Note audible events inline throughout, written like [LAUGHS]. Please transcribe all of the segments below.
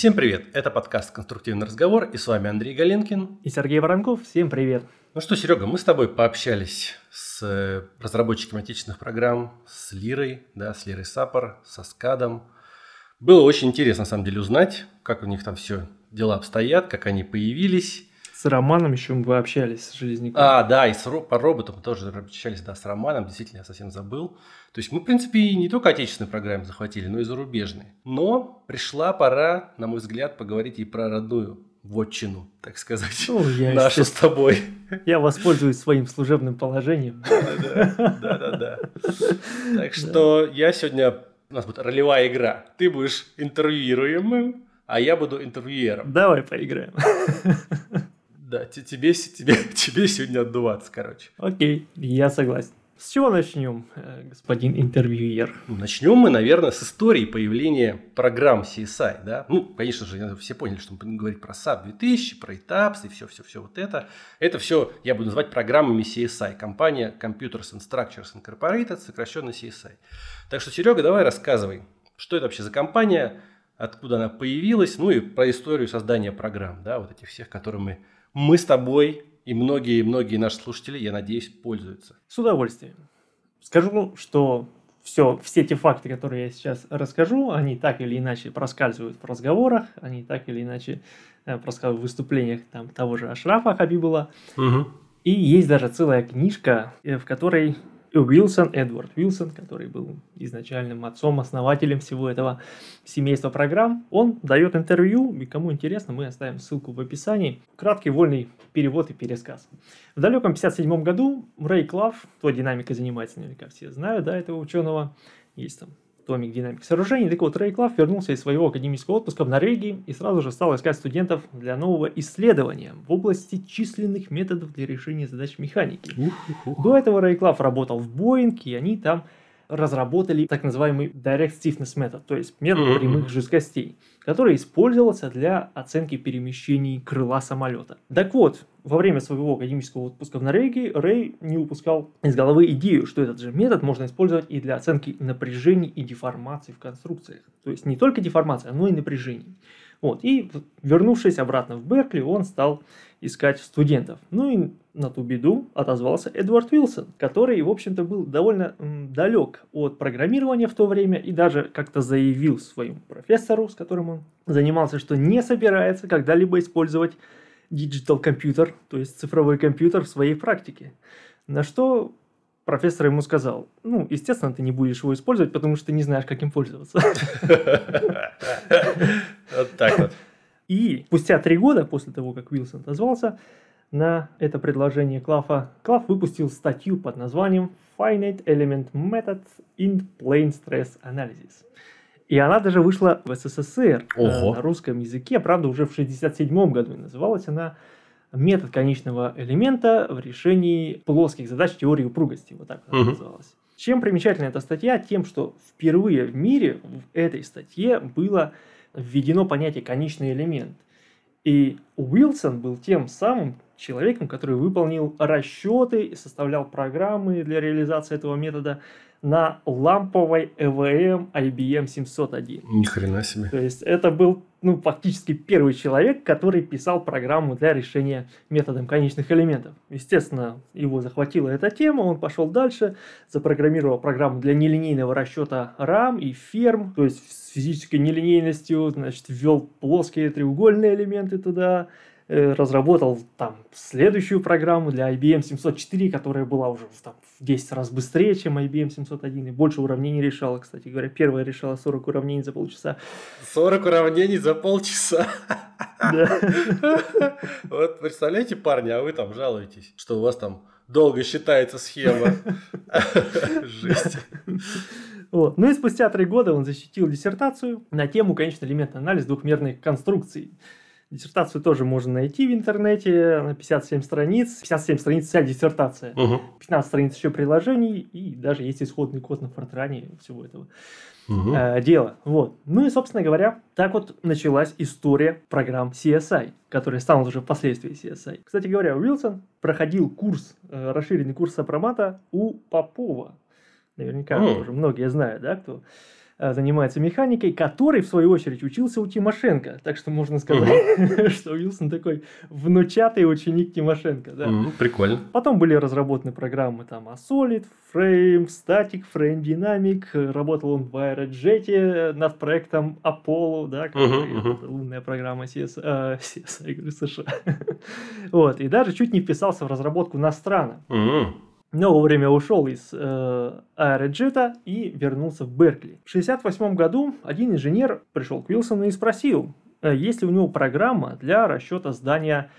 Всем привет! Это подкаст «Конструктивный разговор» и с вами Андрей Галенкин. И Сергей Воронков. Всем привет! Ну что, Серега, мы с тобой пообщались с э, разработчиками отечественных программ, с Лирой, да, с Лирой Сапор, со Скадом. Было очень интересно, на самом деле, узнать, как у них там все дела обстоят, как они появились. С Романом еще мы общались, с Железняком. А, да, и с, по роботам мы тоже общались, да, с Романом, действительно, я совсем забыл. То есть мы, в принципе, не только отечественные программы захватили, но и зарубежные. Но пришла пора, на мой взгляд, поговорить и про родную вотчину, так сказать, ну, я, [LAUGHS] нашу с тобой. Я воспользуюсь своим служебным положением. [LAUGHS] Да-да-да. Так что я сегодня... У нас будет ролевая игра. Ты будешь интервьюируемым, а я буду интервьюером. Давай поиграем. [LAUGHS] Да, тебе, тебе, [LAUGHS] тебе сегодня отдуваться, короче. Окей, я согласен. С чего начнем, э, господин интервьюер? Начнем мы, наверное, с истории появления программ CSI. Да? Ну, конечно же, все поняли, что мы будем говорить про SAP 2000, про ETAPS и все-все-все вот это. Это все я буду называть программами CSI. Компания Computers and Structures Incorporated, сокращенно CSI. Так что, Серега, давай рассказывай, что это вообще за компания, откуда она появилась, ну и про историю создания программ, да, вот этих всех, которые мы мы с тобой и многие-многие наши слушатели, я надеюсь, пользуются. С удовольствием. Скажу, что все, все те факты, которые я сейчас расскажу, они так или иначе проскальзывают в разговорах, они так или иначе э, проскальзывают в выступлениях там, того же Ашрафа Хабибула. Угу. И есть даже целая книжка, э, в которой Уилсон, Эдвард Уилсон, который был изначальным отцом, основателем всего этого семейства программ, он дает интервью, и кому интересно, мы оставим ссылку в описании. Краткий вольный перевод и пересказ. В далеком 57 году Рэй Клав, кто динамикой занимается, наверняка все знают, да, этого ученого, есть там томик динамики сооружений. Так вот, Рэй Клав вернулся из своего академического отпуска в Норвегии и сразу же стал искать студентов для нового исследования в области численных методов для решения задач механики. До этого Рэй Клав работал в Боинг, и они там разработали так называемый Direct Stiffness Method, то есть метод прямых жесткостей, который использовался для оценки перемещений крыла самолета. Так вот, во время своего академического отпуска в Норвегии Рэй не упускал из головы идею, что этот же метод можно использовать и для оценки напряжений и деформаций в конструкциях. То есть не только деформация, но и напряжений. Вот. И вернувшись обратно в Беркли, он стал искать студентов. Ну и на ту беду отозвался Эдвард Уилсон, который, в общем-то, был довольно далек от программирования в то время и даже как-то заявил своему профессору, с которым он занимался, что не собирается когда-либо использовать digital компьютер, то есть цифровой компьютер в своей практике. На что профессор ему сказал, ну, естественно, ты не будешь его использовать, потому что ты не знаешь, как им пользоваться. [LAUGHS] Вот так вот. И спустя три года после того, как Уилсон отозвался на это предложение Клафа, Клаф выпустил статью под названием Finite Element Methods in Plane Stress Analysis. И она даже вышла в СССР э, Ого. на русском языке, правда, уже в 1967 году. И называлась она «Метод конечного элемента в решении плоских задач теории упругости». Вот так она угу. называлась. Чем примечательна эта статья? Тем, что впервые в мире в этой статье было введено понятие «конечный элемент». И Уилсон был тем самым человеком, который выполнил расчеты и составлял программы для реализации этого метода на ламповой EVM IBM 701. Ни хрена себе. То есть это был ну, фактически первый человек, который писал программу для решения методом конечных элементов. Естественно, его захватила эта тема, он пошел дальше, запрограммировал программу для нелинейного расчета RAM и ферм, то есть с физической нелинейностью, значит, ввел плоские треугольные элементы туда, разработал там следующую программу для IBM 704, которая была уже там, в 10 раз быстрее, чем IBM 701, и больше уравнений решала, кстати говоря. Первая решала 40 уравнений за полчаса. 40 уравнений за полчаса? [LAUGHS] Вот представляете, парни, а вы там жалуетесь, что у вас там долго считается схема. [LAUGHS] Жесть. Вот. Ну и спустя три года он защитил диссертацию на тему, конечно, элементный анализ двухмерных конструкций. Диссертацию тоже можно найти в интернете на 57 страниц. 57 страниц вся диссертация. Угу. 15 страниц еще приложений и даже есть исходный код на фортране всего этого угу. э, дела. Вот. Ну и, собственно говоря, так вот началась история программ CSI, которые станут уже впоследствии CSI. Кстати говоря, Уилсон проходил курс, э, расширенный курс сопромата у Попова. Наверняка mm. тоже многие знают, да, кто занимается механикой, который, в свою очередь, учился у Тимошенко. Так что можно сказать, [LAUGHS] что Уилсон такой внучатый ученик Тимошенко. Да. Прикольно. Потом были разработаны программы там Solid, Frame, Static, Frame Dynamic. Работал он в Aerojet над проектом Apollo, да, который лунная программа CS, э, CSI, говорю, США. [LAUGHS] вот, и даже чуть не вписался в разработку Настрана. Но вовремя ушел из э, и вернулся в Беркли. В 1968 году один инженер пришел к Уилсону и спросил, э, есть ли у него программа для расчета здания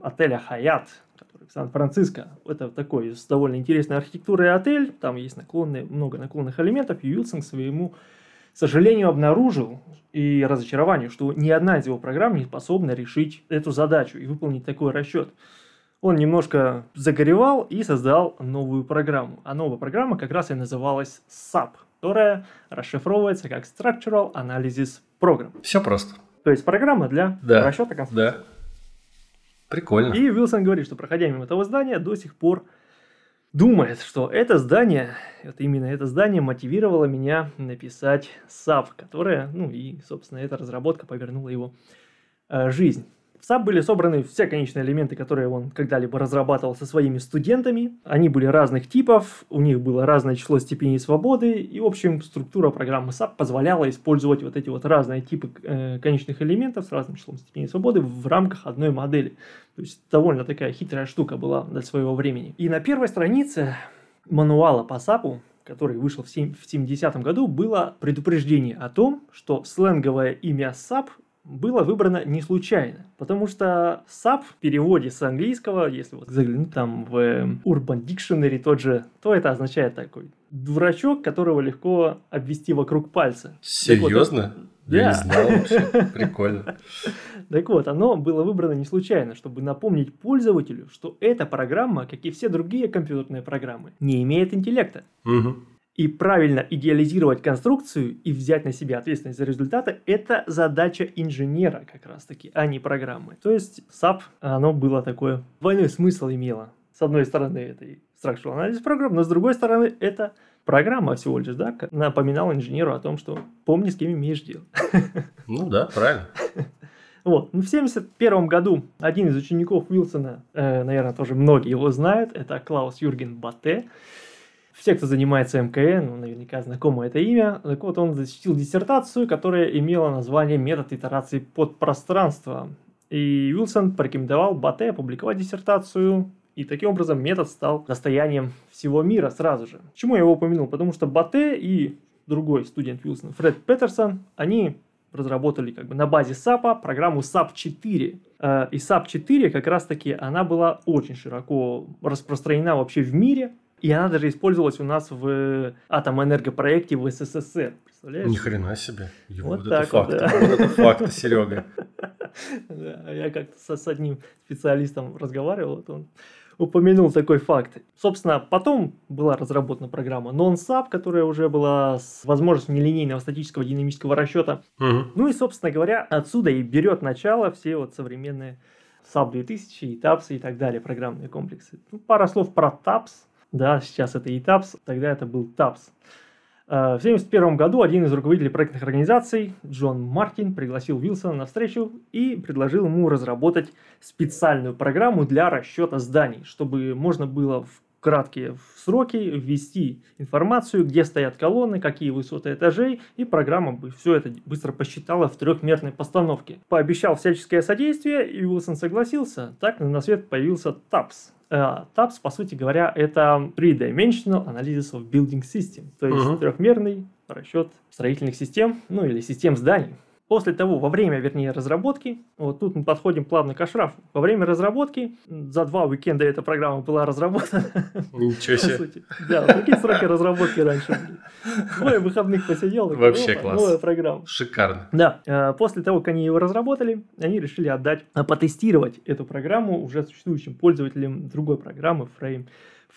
отеля «Хаят», который в Сан-Франциско. Это такой с довольно интересной архитектурой отель, там есть наклонные, много наклонных элементов, и Уилсон к своему сожалению обнаружил и разочарованию, что ни одна из его программ не способна решить эту задачу и выполнить такой расчет он немножко загоревал и создал новую программу. А новая программа как раз и называлась SAP, которая расшифровывается как Structural Analysis Program. Все просто. То есть программа для да. расчета конструкции. Да. Прикольно. И Уилсон говорит, что проходя мимо этого здания, до сих пор думает, что это здание, вот именно это здание мотивировало меня написать SAP, которая, ну и, собственно, эта разработка повернула его э, жизнь. В SAP были собраны все конечные элементы, которые он когда-либо разрабатывал со своими студентами. Они были разных типов, у них было разное число степеней свободы, и, в общем, структура программы SAP позволяла использовать вот эти вот разные типы э, конечных элементов с разным числом степеней свободы в рамках одной модели. То есть довольно такая хитрая штука была для своего времени. И на первой странице мануала по SAP который вышел в 70-м году, было предупреждение о том, что сленговое имя SAP было выбрано не случайно, потому что SAP в переводе с английского, если вот заглянуть там в Urban Dictionary тот же, то это означает такой дурачок, которого легко обвести вокруг пальца. Серьезно? Вот, Я да. не знал вообще. [LAUGHS] Прикольно. Так вот, оно было выбрано не случайно, чтобы напомнить пользователю, что эта программа, как и все другие компьютерные программы, не имеет интеллекта. Угу. И правильно идеализировать конструкцию и взять на себя ответственность за результаты – это задача инженера как раз-таки, а не программы. То есть SAP, оно было такое, двойной смысл имело. С одной стороны, это и structural analysis программ, но с другой стороны, это программа всего лишь, да, напоминал инженеру о том, что помни, с кем имеешь дело. [LAUGHS] Ну да, правильно. Вот. Ну, в 1971 году один из учеников Уилсона, э, наверное, тоже многие его знают, это Клаус Юрген Батте, все, кто занимается МКН, ну, наверняка знакомо это имя. Так вот, он защитил диссертацию, которая имела название «Метод итерации подпространства». И Уилсон порекомендовал Батте опубликовать диссертацию, и таким образом метод стал достоянием всего мира сразу же. Почему я его упомянул? Потому что Батте и другой студент Уилсона, Фред Петерсон, они разработали как бы на базе SAP программу SAP 4. Э, и SAP 4 как раз таки она была очень широко распространена вообще в мире. И она даже использовалась у нас в атомэнергопроекте в СССР. Представляешь? Ни хрена себе. Его вот, вот это факт. Да. Вот это факт, Серега. [LAUGHS] Да, я как-то с одним специалистом разговаривал, вот он упомянул такой факт. Собственно, потом была разработана программа NonSAP, которая уже была с возможностью нелинейного статического динамического расчета. Угу. Ну и, собственно говоря, отсюда и берет начало все вот современные SAP 2000 и TAPS и так далее, программные комплексы. Ну, пара слов про TAPS. Да, сейчас это ETAPS, тогда это был TAPS. Э, в 1971 году один из руководителей проектных организаций, Джон Мартин, пригласил Вилсона на встречу и предложил ему разработать специальную программу для расчета зданий, чтобы можно было в краткие сроки ввести информацию, где стоят колонны, какие высоты этажей, и программа бы все это быстро посчитала в трехмерной постановке. Пообещал всяческое содействие, и Уилсон согласился. Так на свет появился TAPS. Uh, TAPS, по сути говоря, это Three-Dimensional Analysis of Building System, то есть uh-huh. трехмерный расчет строительных систем, ну или систем зданий. После того, во время, вернее, разработки, вот тут мы подходим плавно к Ашрафу, во время разработки, за два уикенда эта программа была разработана. Ничего себе. Да, какие сроки разработки раньше были. Двое выходных посидел. Вообще класс. Новая программа. Шикарно. Да, э, после того, как они его разработали, они решили отдать, э, потестировать эту программу уже существующим пользователям другой программы Frame,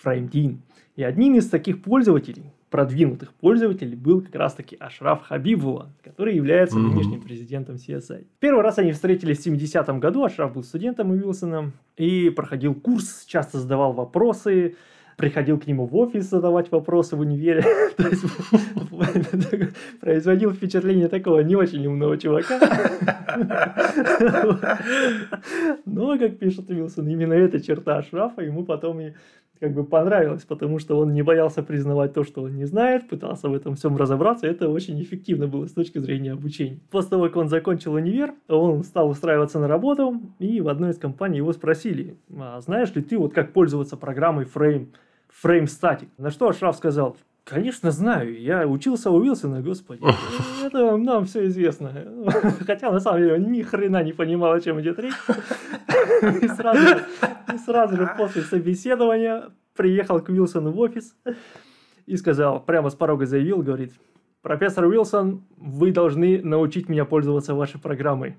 FrameDean. И одним из таких пользователей, продвинутых пользователей был как раз-таки Ашраф Хабибула, который является mm-hmm. нынешним президентом CSI. Первый раз они встретились в 70-м году, Ашраф был студентом у Уилсона и проходил курс, часто задавал вопросы, приходил к нему в офис задавать вопросы в универе. [LAUGHS] То есть [LAUGHS] производил впечатление такого не очень умного чувака. [LAUGHS] Но, как пишет Вилсон, именно эта черта Шрафа ему потом и как бы понравилось, потому что он не боялся признавать то, что он не знает, пытался в этом всем разобраться, это очень эффективно было с точки зрения обучения. После того, как он закончил универ, он стал устраиваться на работу, и в одной из компаний его спросили, а знаешь ли ты вот как пользоваться программой Frame, Frame Static? На что Ашраф сказал, Конечно, знаю. Я учился у Уилсона, господи. [LAUGHS] Это нам все известно. [LAUGHS] Хотя, на самом деле, он ни хрена не понимал, о чем идет речь. [LAUGHS] И сразу, же, и сразу же после собеседования приехал к Уилсону в офис и сказал, прямо с порога заявил, говорит, профессор Уилсон, вы должны научить меня пользоваться вашей программой.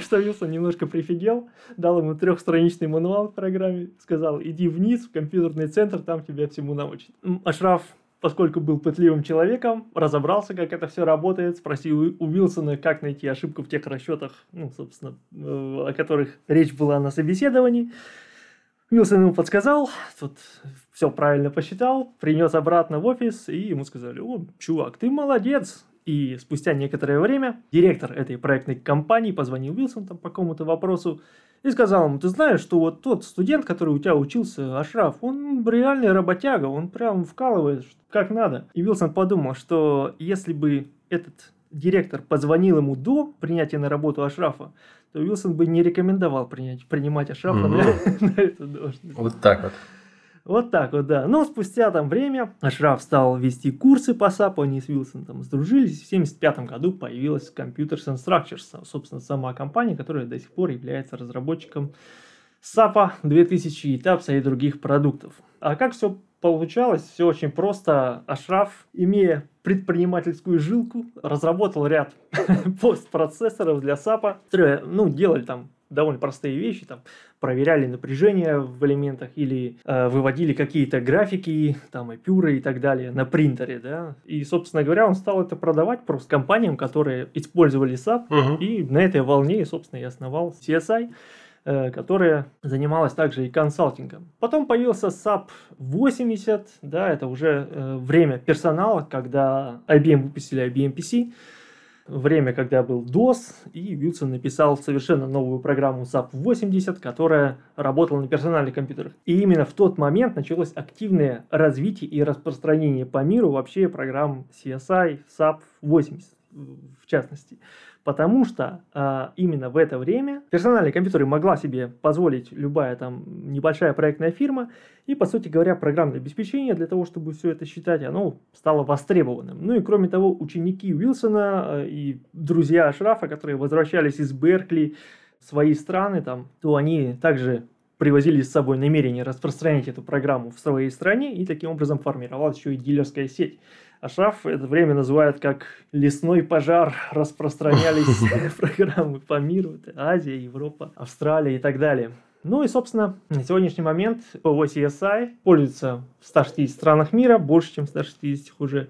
Что Вилсон немножко прифигел, дал ему трехстраничный мануал к программе, сказал, иди вниз в компьютерный центр, там тебя всему научат. Ашраф поскольку был пытливым человеком, разобрался, как это все работает, спросил у Уилсона, как найти ошибку в тех расчетах, ну, собственно, э, о которых речь была на собеседовании. Уилсон ему подсказал, тут все правильно посчитал, принес обратно в офис, и ему сказали, о, чувак, ты молодец, и спустя некоторое время директор этой проектной компании позвонил Уилсон там по какому-то вопросу и сказал ему, ты знаешь, что вот тот студент, который у тебя учился, Ашраф, он реальный работяга, он прям вкалывает как надо. И Уилсон подумал, что если бы этот директор позвонил ему до принятия на работу Ашрафа, то Уилсон бы не рекомендовал принять, принимать Ашрафа mm-hmm. на, [LAUGHS] на эту должность. Вот так вот. Вот так вот, да. Но спустя там время Ашраф стал вести курсы по SAP, они с Вилсоном там сдружились. В 1975 году появилась Computers and Structures, собственно, сама компания, которая до сих пор является разработчиком SAP 2000 и TAPS и других продуктов. А как все получалось? Все очень просто. Ашраф, имея предпринимательскую жилку, разработал ряд [LAUGHS] постпроцессоров для SAP, которые, ну, делали там довольно простые вещи, там, проверяли напряжение в элементах или э, выводили какие-то графики, там, эпюры и так далее на принтере, да, и, собственно говоря, он стал это продавать просто компаниям, которые использовали SAP, угу. и на этой волне, собственно, и основал CSI, э, которая занималась также и консалтингом. Потом появился SAP 80, да, это уже э, время персонала, когда IBM выпустили IBM PC, время, когда был DOS, и Вилсон написал совершенно новую программу SAP 80, которая работала на персональных компьютерах. И именно в тот момент началось активное развитие и распространение по миру вообще программ CSI, SAP 80 в частности потому что э, именно в это время персональные компьютеры могла себе позволить любая там небольшая проектная фирма, и, по сути говоря, программное обеспечение для того, чтобы все это считать, оно стало востребованным. Ну и кроме того, ученики Уилсона э, и друзья Шрафа, которые возвращались из Беркли в свои страны, там, то они также привозили с собой намерение распространять эту программу в своей стране, и таким образом формировалась еще и дилерская сеть. Ашраф это время называют как лесной пожар, распространялись [LAUGHS] программы по миру, это Азия, Европа, Австралия и так далее. Ну и, собственно, на сегодняшний момент ПО CSI пользуется в 160 странах мира, больше, чем в 160 уже.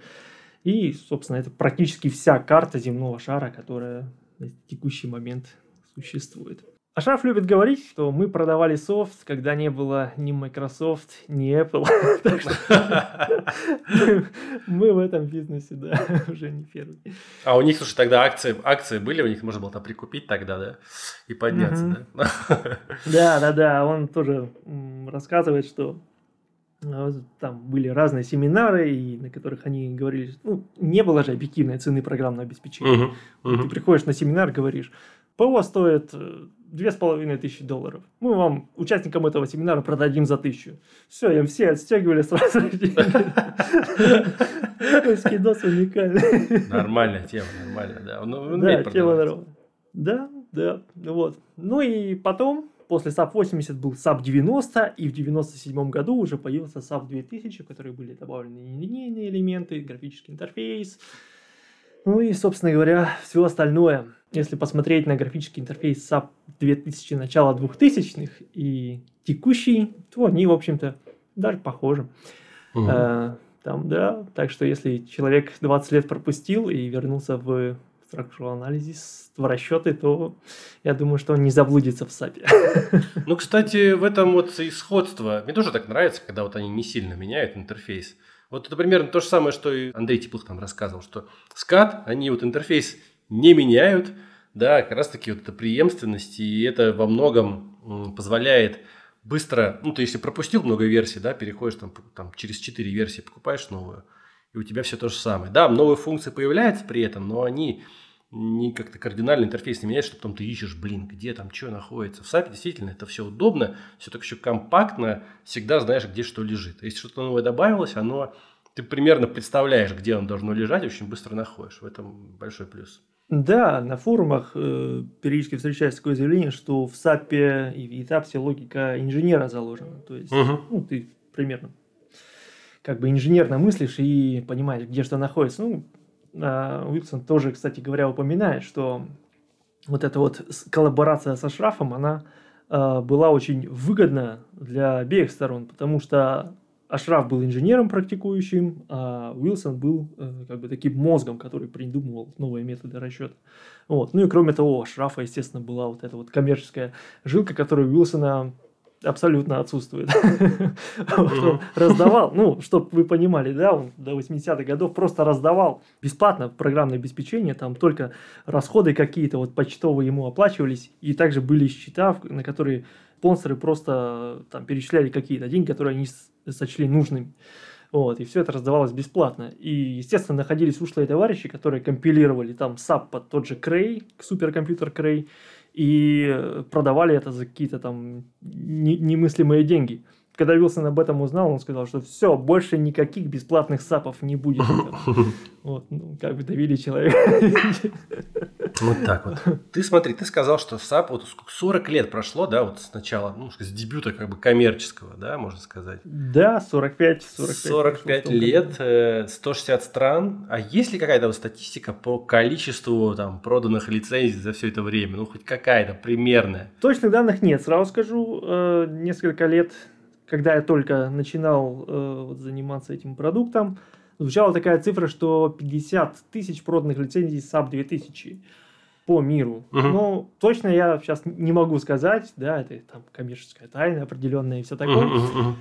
И, собственно, это практически вся карта земного шара, которая на текущий момент существует. Ашраф любит говорить, что мы продавали софт, когда не было ни Microsoft, ни Apple. [LAUGHS] Мы в этом бизнесе, да, [LAUGHS] уже не первый. А у них, слушай, тогда акции, акции были, у них можно было там прикупить тогда, да, и подняться, да? [LAUGHS] Да, да, да, он тоже рассказывает, что а, там были разные семинары, и на которых они говорили, ну, не было же объективной цены программного обеспечения. Ты приходишь на семинар, говоришь, ПО стоит э, две с половиной тысячи долларов. Мы вам, участникам этого семинара, продадим за тысячу. Все, им все отстегивали сразу. Скидос уникальный. Нормальная тема, нормальная, да. Он да, тема нормальная. Да, да, вот. Ну и потом, после SAP 80 был SAP 90, и в 97 году уже появился SAP 2000, в который были добавлены линейные элементы, графический интерфейс, ну и, собственно говоря, все остальное. Если посмотреть на графический интерфейс SAP 2000 начала 2000-х и текущий, то они, в общем-то, даже похожи. Угу. А, там, да, так что если человек 20 лет пропустил и вернулся в structural анализис, в расчеты, то я думаю, что он не заблудится в САПе. Ну, кстати, в этом вот и сходство. Мне тоже так нравится, когда вот они не сильно меняют интерфейс. Вот это примерно то же самое, что и Андрей Теплых там рассказывал, что скат, они вот интерфейс не меняют, да, как раз таки вот эта преемственность, и это во многом позволяет быстро, ну, ты если пропустил много версий, да, переходишь там, там через 4 версии, покупаешь новую, и у тебя все то же самое. Да, новые функции появляются при этом, но они не как-то кардинально интерфейс не меняют, что потом ты ищешь, блин, где там что находится. В SAP действительно это все удобно, все так еще компактно, всегда знаешь, где что лежит. Если что-то новое добавилось, оно ты примерно представляешь, где оно должно лежать, очень быстро находишь. В этом большой плюс. Да, на форумах э, периодически встречается такое заявление, что в SAP и в ETAPS логика инженера заложена. То есть, угу. ну, ты примерно как бы инженерно мыслишь и понимаешь, где что находится. Ну, а Уилсон тоже, кстати говоря, упоминает, что вот эта вот коллаборация со Шрафом, она э, была очень выгодна для обеих сторон, потому что Ашраф был инженером практикующим, а Уилсон был э, как бы таким мозгом, который придумывал новые методы расчета. Вот. Ну и кроме того, у Ашрафа, естественно, была вот эта вот коммерческая жилка, которая у Уилсона абсолютно отсутствует. [LAUGHS] Он раздавал, ну, чтобы вы понимали, да, он до 80-х годов просто раздавал бесплатно программное обеспечение, там только расходы какие-то вот почтовые ему оплачивались, и также были счета, на которые спонсоры просто там перечисляли какие-то деньги, которые они сочли нужными. Вот, и все это раздавалось бесплатно. И, естественно, находились ушлые товарищи, которые компилировали там SAP под тот же Cray, суперкомпьютер Cray, и продавали это за какие-то там немыслимые деньги. Когда Вилсон об этом узнал, он сказал, что все, больше никаких бесплатных сапов не будет. [LAUGHS] Вот, ну, как бы давили человека. Вот так вот. Ты смотри, ты сказал, что в SAP вот 40 лет прошло, да, вот сначала, ну, с дебюта как бы коммерческого, да, можно сказать. Да, 45, 45. 45 лет, 160 э, стран. А есть ли какая-то вот статистика по количеству там проданных лицензий за все это время? Ну, хоть какая-то примерная. Точных данных нет. Сразу скажу, э, несколько лет когда я только начинал э, вот, заниматься этим продуктом, звучала такая цифра, что 50 тысяч проданных лицензий SAP 2000 по миру. Uh-huh. Но точно я сейчас не могу сказать, да, это там коммерческая тайна определенная и все такое. Uh-huh, uh-huh.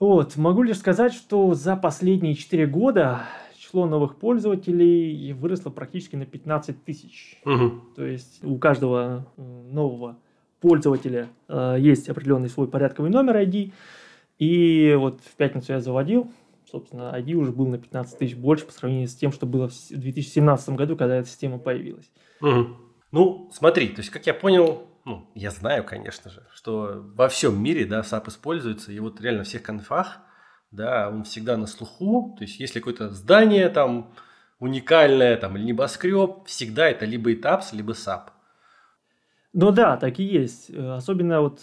Вот, могу лишь сказать, что за последние 4 года число новых пользователей выросло практически на 15 тысяч. Uh-huh. То есть у каждого нового пользователя э, есть определенный свой порядковый номер ID. И вот в пятницу я заводил, собственно, ID уже был на 15 тысяч больше по сравнению с тем, что было в 2017 году, когда эта система появилась. Угу. Ну, смотри, то есть, как я понял, ну, я знаю, конечно же, что во всем мире, да, SAP используется, и вот реально в всех конфах, да, он всегда на слуху, то есть, если какое-то здание там уникальное, там, или небоскреб, всегда это либо ETAPS, либо SAP. Ну да, так и есть. Э, особенно вот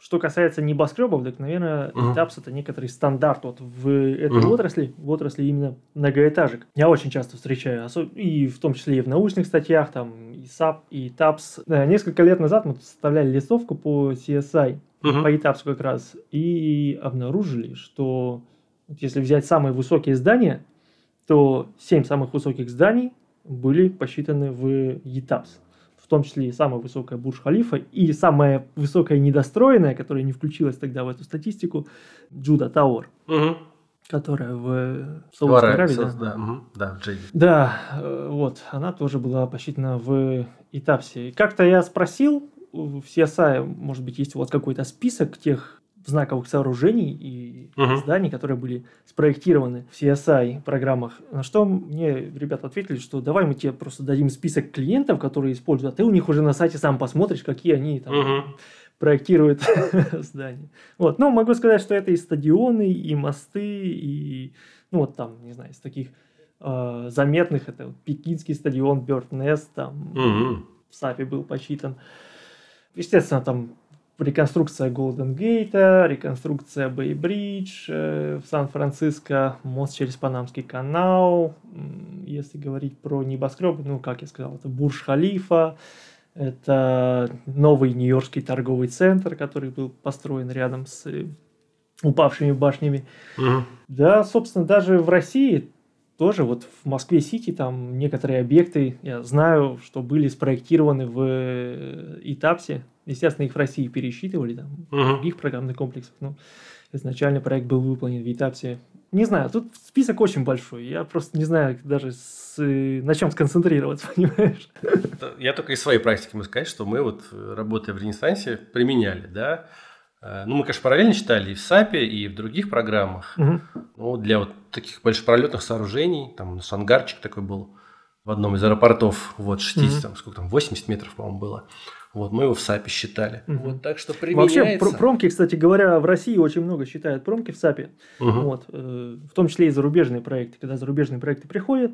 что касается небоскребов, так, наверное, uh-huh. Это некоторый стандарт вот в этой uh-huh. отрасли, в отрасли именно многоэтажек. Я очень часто встречаю, и в том числе и в научных статьях, там, и SAP, и. Да, несколько лет назад мы составляли листовку по CSI, uh-huh. по ETAPS как раз, и обнаружили, что если взять самые высокие здания, то 7 самых высоких зданий были посчитаны в ETAPS в том числе и самая высокая Бурж-Халифа, и самая высокая недостроенная, которая не включилась тогда в эту статистику, Джуда Тауэр. Угу. Которая в Саудовской Аравии, да? Да, угу. да, в Джейде. Да, э, вот, она тоже была посчитана в Итапсе. Как-то я спросил в CSI, может быть, есть вас какой-то список тех знаковых сооружений и uh-huh. зданий, которые были спроектированы в CSI программах. На что мне ребята ответили, что давай мы тебе просто дадим список клиентов, которые используют, а ты у них уже на сайте сам посмотришь, какие они там uh-huh. проектируют [LAUGHS] здания. Вот, но могу сказать, что это и стадионы, и мосты, и ну вот там, не знаю, из таких э, заметных, это вот, Пекинский стадион, Бёртнест, там uh-huh. в САПе был почитан. Естественно, там реконструкция Голден Гейта, реконструкция Бэй Бридж э, в Сан-Франциско, мост через Панамский канал, если говорить про небоскребы, ну, как я сказал, это Бурж-Халифа, это новый Нью-Йоркский торговый центр, который был построен рядом с упавшими башнями. Угу. Да, собственно, даже в России тоже вот в Москве-Сити там некоторые объекты, я знаю, что были спроектированы в э, ИТАПСе. Естественно, их в России пересчитывали, там, угу. в других программных комплексах. Но изначально проект был выполнен в ИТАПСе. Не знаю, тут список очень большой. Я просто не знаю даже с, на чем сконцентрироваться, [LAUGHS] понимаешь? Я только из своей практики могу сказать, что мы вот, работая в Ренессансе, применяли, да, Э, ну, мы, конечно, параллельно читали и в САПе, и в других программах. Угу. Ну, для вот таких большепролетных сооружений, там шангарчик такой был в одном из аэропортов, вот 60, угу. там, сколько там, 80 метров, по-моему, было. Вот, мы его в САПе считали. Угу. Вот, так что применяется. Вообще, промки, кстати говоря, в России очень много считают промки в САПе. Угу. Вот, э, в том числе и зарубежные проекты. Когда зарубежные проекты приходят,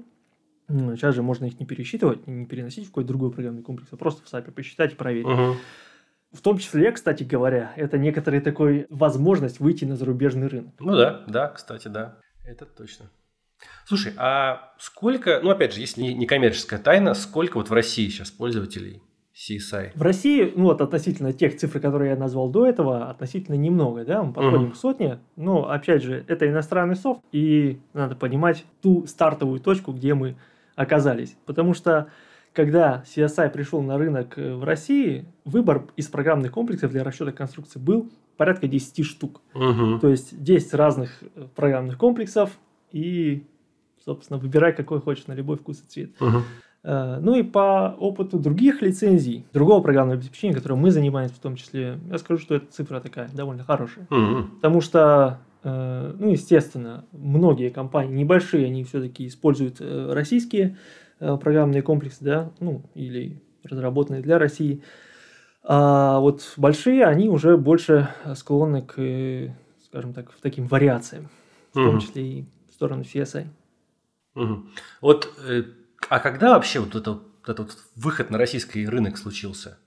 ну, сейчас же можно их не пересчитывать, не переносить в какой-то другой программный комплекс, а просто в САПе посчитать и проверить. Угу. В том числе, кстати говоря, это некоторая такой возможность выйти на зарубежный рынок. Ну да, да, кстати, да. Это точно. Слушай, а сколько, ну опять же, если не коммерческая тайна, сколько вот в России сейчас пользователей CSI? В России, ну вот относительно тех цифр, которые я назвал до этого, относительно немного, да, мы подходим угу. к сотне, но опять же, это иностранный софт, и надо понимать ту стартовую точку, где мы оказались. Потому что когда CSI пришел на рынок э, в России, выбор из программных комплексов для расчета конструкции был порядка 10 штук. Угу. То есть 10 разных э, программных комплексов и, собственно, выбирай, какой хочешь, на любой вкус и цвет. Угу. Ну и по опыту других лицензий, другого программного обеспечения, которым мы занимаемся в том числе, я скажу, что эта цифра такая довольно хорошая. Угу. Потому что, ну, естественно, многие компании, небольшие, они все-таки используют российские программные комплексы, да, ну, или разработанные для России. А вот большие, они уже больше склонны к, скажем так, таким вариациям, в угу. том числе и в сторону CSI. Угу. Вот, э, а когда вообще вот, это, вот этот выход на российский рынок случился?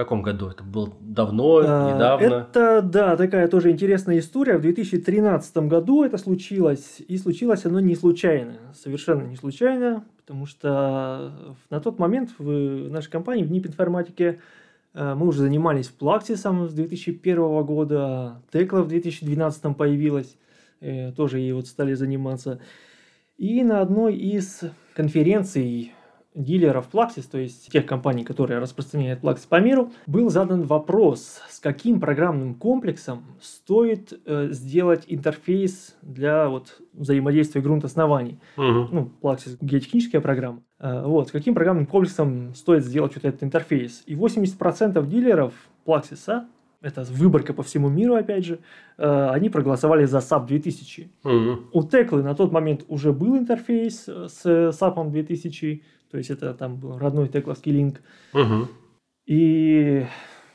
Каком году? Это было давно, а, недавно? Это, да, такая тоже интересная история. В 2013 году это случилось, и случилось оно не случайно, совершенно не случайно, потому что на тот момент в нашей компании, в НИП информатике, э, мы уже занимались Плаксисом с 2001 года, Текла в 2012 появилась, э, тоже ей вот стали заниматься. И на одной из конференций дилеров Plaxis, то есть тех компаний, которые распространяют Plaxis по миру, был задан вопрос, с каким программным комплексом стоит э, сделать интерфейс для вот, взаимодействия грунт оснований. Угу. Ну, Plaxis геотехническая программа. Э, вот, с каким программным комплексом стоит сделать вот этот интерфейс. И 80% дилеров Plaxis это выборка по всему миру, опять же, э, они проголосовали за SAP 2000. Угу. У Теклы на тот момент уже был интерфейс э, с SAP 2000, то есть это там был родной текловский линк. Угу. И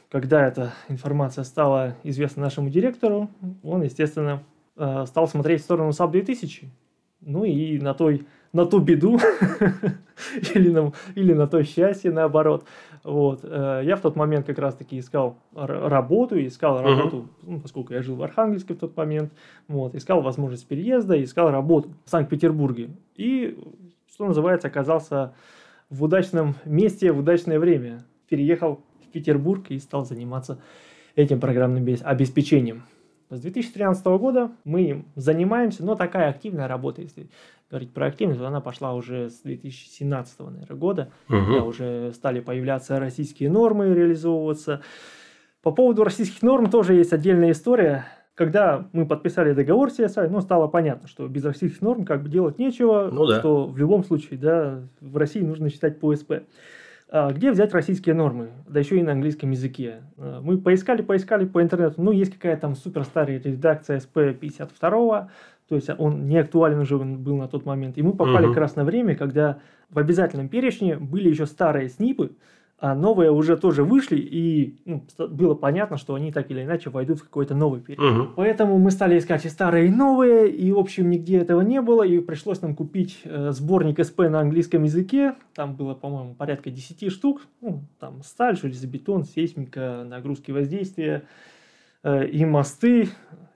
когда эта информация стала известна нашему директору, он, естественно, э, стал смотреть в сторону SAP 2000. Ну и на, той, на ту беду, [LAUGHS] или, на, или на то счастье, наоборот. Вот. Э, я в тот момент как раз-таки искал работу, искал работу, ну, поскольку я жил в Архангельске в тот момент, вот, искал возможность переезда, искал работу в Санкт-Петербурге. И что называется, оказался в удачном месте в удачное время. Переехал в Петербург и стал заниматься этим программным обеспечением. С 2013 года мы им занимаемся, но такая активная работа, если говорить про активность, она пошла уже с 2017 наверное, года, угу. когда уже стали появляться российские нормы реализовываться. По поводу российских норм тоже есть отдельная история. Когда мы подписали договор с CSI, ну, стало понятно, что без российских норм как бы делать нечего, ну, да. что в любом случае, да, в России нужно считать по СП. А где взять российские нормы? Да еще и на английском языке. А, мы поискали, поискали по интернету. Ну, есть какая-то там суперстарая редакция SP52, то есть он не актуален уже был на тот момент. И мы попали угу. как раз на время, когда в обязательном перечне были еще старые снипы, а новые уже тоже вышли, и ну, было понятно, что они так или иначе войдут в какой-то новый период. Угу. Поэтому мы стали искать и старые, и новые, и, в общем, нигде этого не было, и пришлось нам купить э, сборник СП на английском языке. Там было, по-моему, порядка 10 штук. Ну, там сталь, железобетон, сейсмика, нагрузки воздействия э, и мосты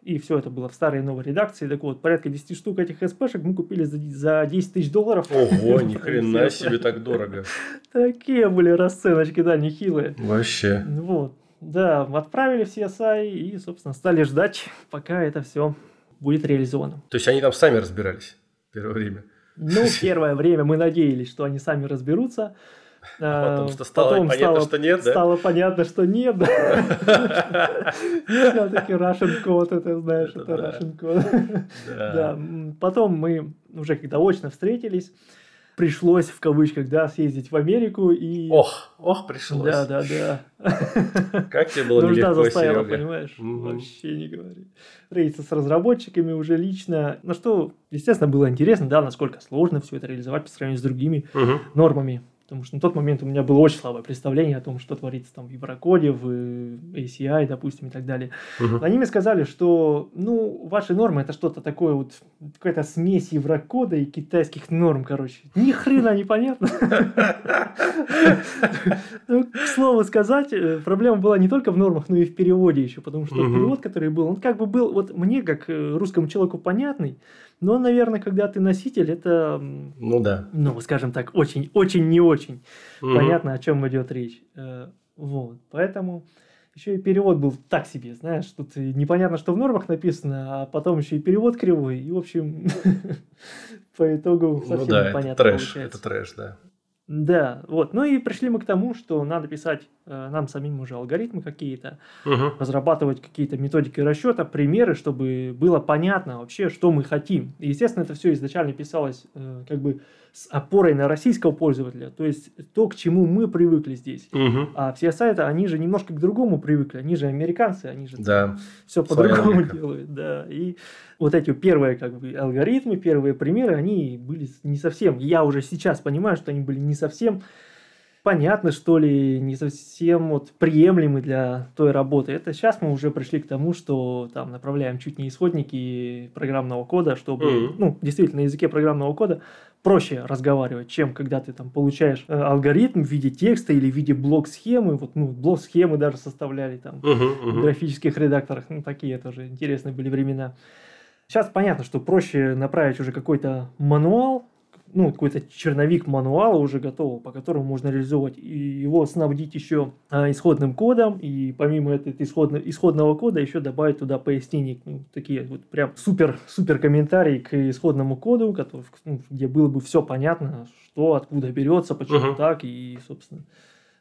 и все это было в старой и новой редакции. Так вот, порядка 10 штук этих СПшек мы купили за, за 10 тысяч долларов. Ого, [LAUGHS] ни хрена себе так дорого. Такие были расценочки, да, нехилые. Вообще. Вот. Да, отправили в CSI и, собственно, стали ждать, пока это все будет реализовано. То есть они там сами разбирались первое время? Ну, [LAUGHS] первое время мы надеялись, что они сами разберутся. А потом что стало потом понятно, стало, что нет, да? Стало понятно, что нет, да. [LAUGHS] Все-таки Russian код, это знаешь, это Russian код. Да. Потом мы уже когда очно встретились, пришлось в кавычках, да, съездить в Америку и... Ох, ох, пришлось. Да, да, да. [LAUGHS] Как тебе было Нужда нелегко, заставила, Серега? понимаешь? Угу. Вообще не говори. Встретиться с разработчиками уже лично. Ну что, естественно, было интересно, да, насколько сложно все это реализовать по сравнению с другими угу. нормами потому что на тот момент у меня было очень слабое представление о том, что творится там в Еврокоде, в ACI, допустим, и так далее. Угу. Они мне сказали, что, ну, ваши нормы это что-то такое вот, какая-то смесь Еврокода и китайских норм, короче. Ни хрена непонятно. Ну, к слову сказать, э, проблема была не только в нормах, но и в переводе еще, потому что перевод, который был, он как бы был, вот мне, как э, русскому человеку, понятный, но, наверное, когда ты носитель, это, ну да, ну, скажем так, очень, очень не очень угу. понятно, о чем идет речь. Э, вот, поэтому еще и перевод был так себе, знаешь, тут непонятно, что в нормах написано, а потом еще и перевод кривой, и, в общем, [LAUGHS] по итогу совсем ну, да, непонятно это трэш, получается. это трэш, да. Да, вот. Ну и пришли мы к тому, что надо писать нам самим уже алгоритмы какие-то, угу. разрабатывать какие-то методики расчета, примеры, чтобы было понятно вообще, что мы хотим. И, естественно, это все изначально писалось э, как бы с опорой на российского пользователя, то есть то, к чему мы привыкли здесь. Угу. А все сайты, они же немножко к другому привыкли, они же американцы, они же да. все по-другому делают. Да. И вот эти первые как бы, алгоритмы, первые примеры, они были не совсем, я уже сейчас понимаю, что они были не совсем понятны, что ли, не совсем вот приемлемы для той работы. Это сейчас мы уже пришли к тому, что там направляем чуть не исходники программного кода, чтобы, mm-hmm. ну, действительно, на языке программного кода проще разговаривать, чем когда ты там получаешь э, алгоритм в виде текста или в виде блок-схемы. Вот, ну, блок-схемы даже составляли там uh-huh, uh-huh. в графических редакторах. Ну, такие тоже интересные были времена. Сейчас понятно, что проще направить уже какой-то мануал, ну, какой-то черновик мануала уже готового, по которому можно реализовывать, и его снабдить еще а, исходным кодом, и помимо этого исходного, исходного кода еще добавить туда пояснения, ну, такие вот прям супер-супер комментарии к исходному коду, который, ну, где было бы все понятно, что откуда берется, почему uh-huh. так, и, собственно,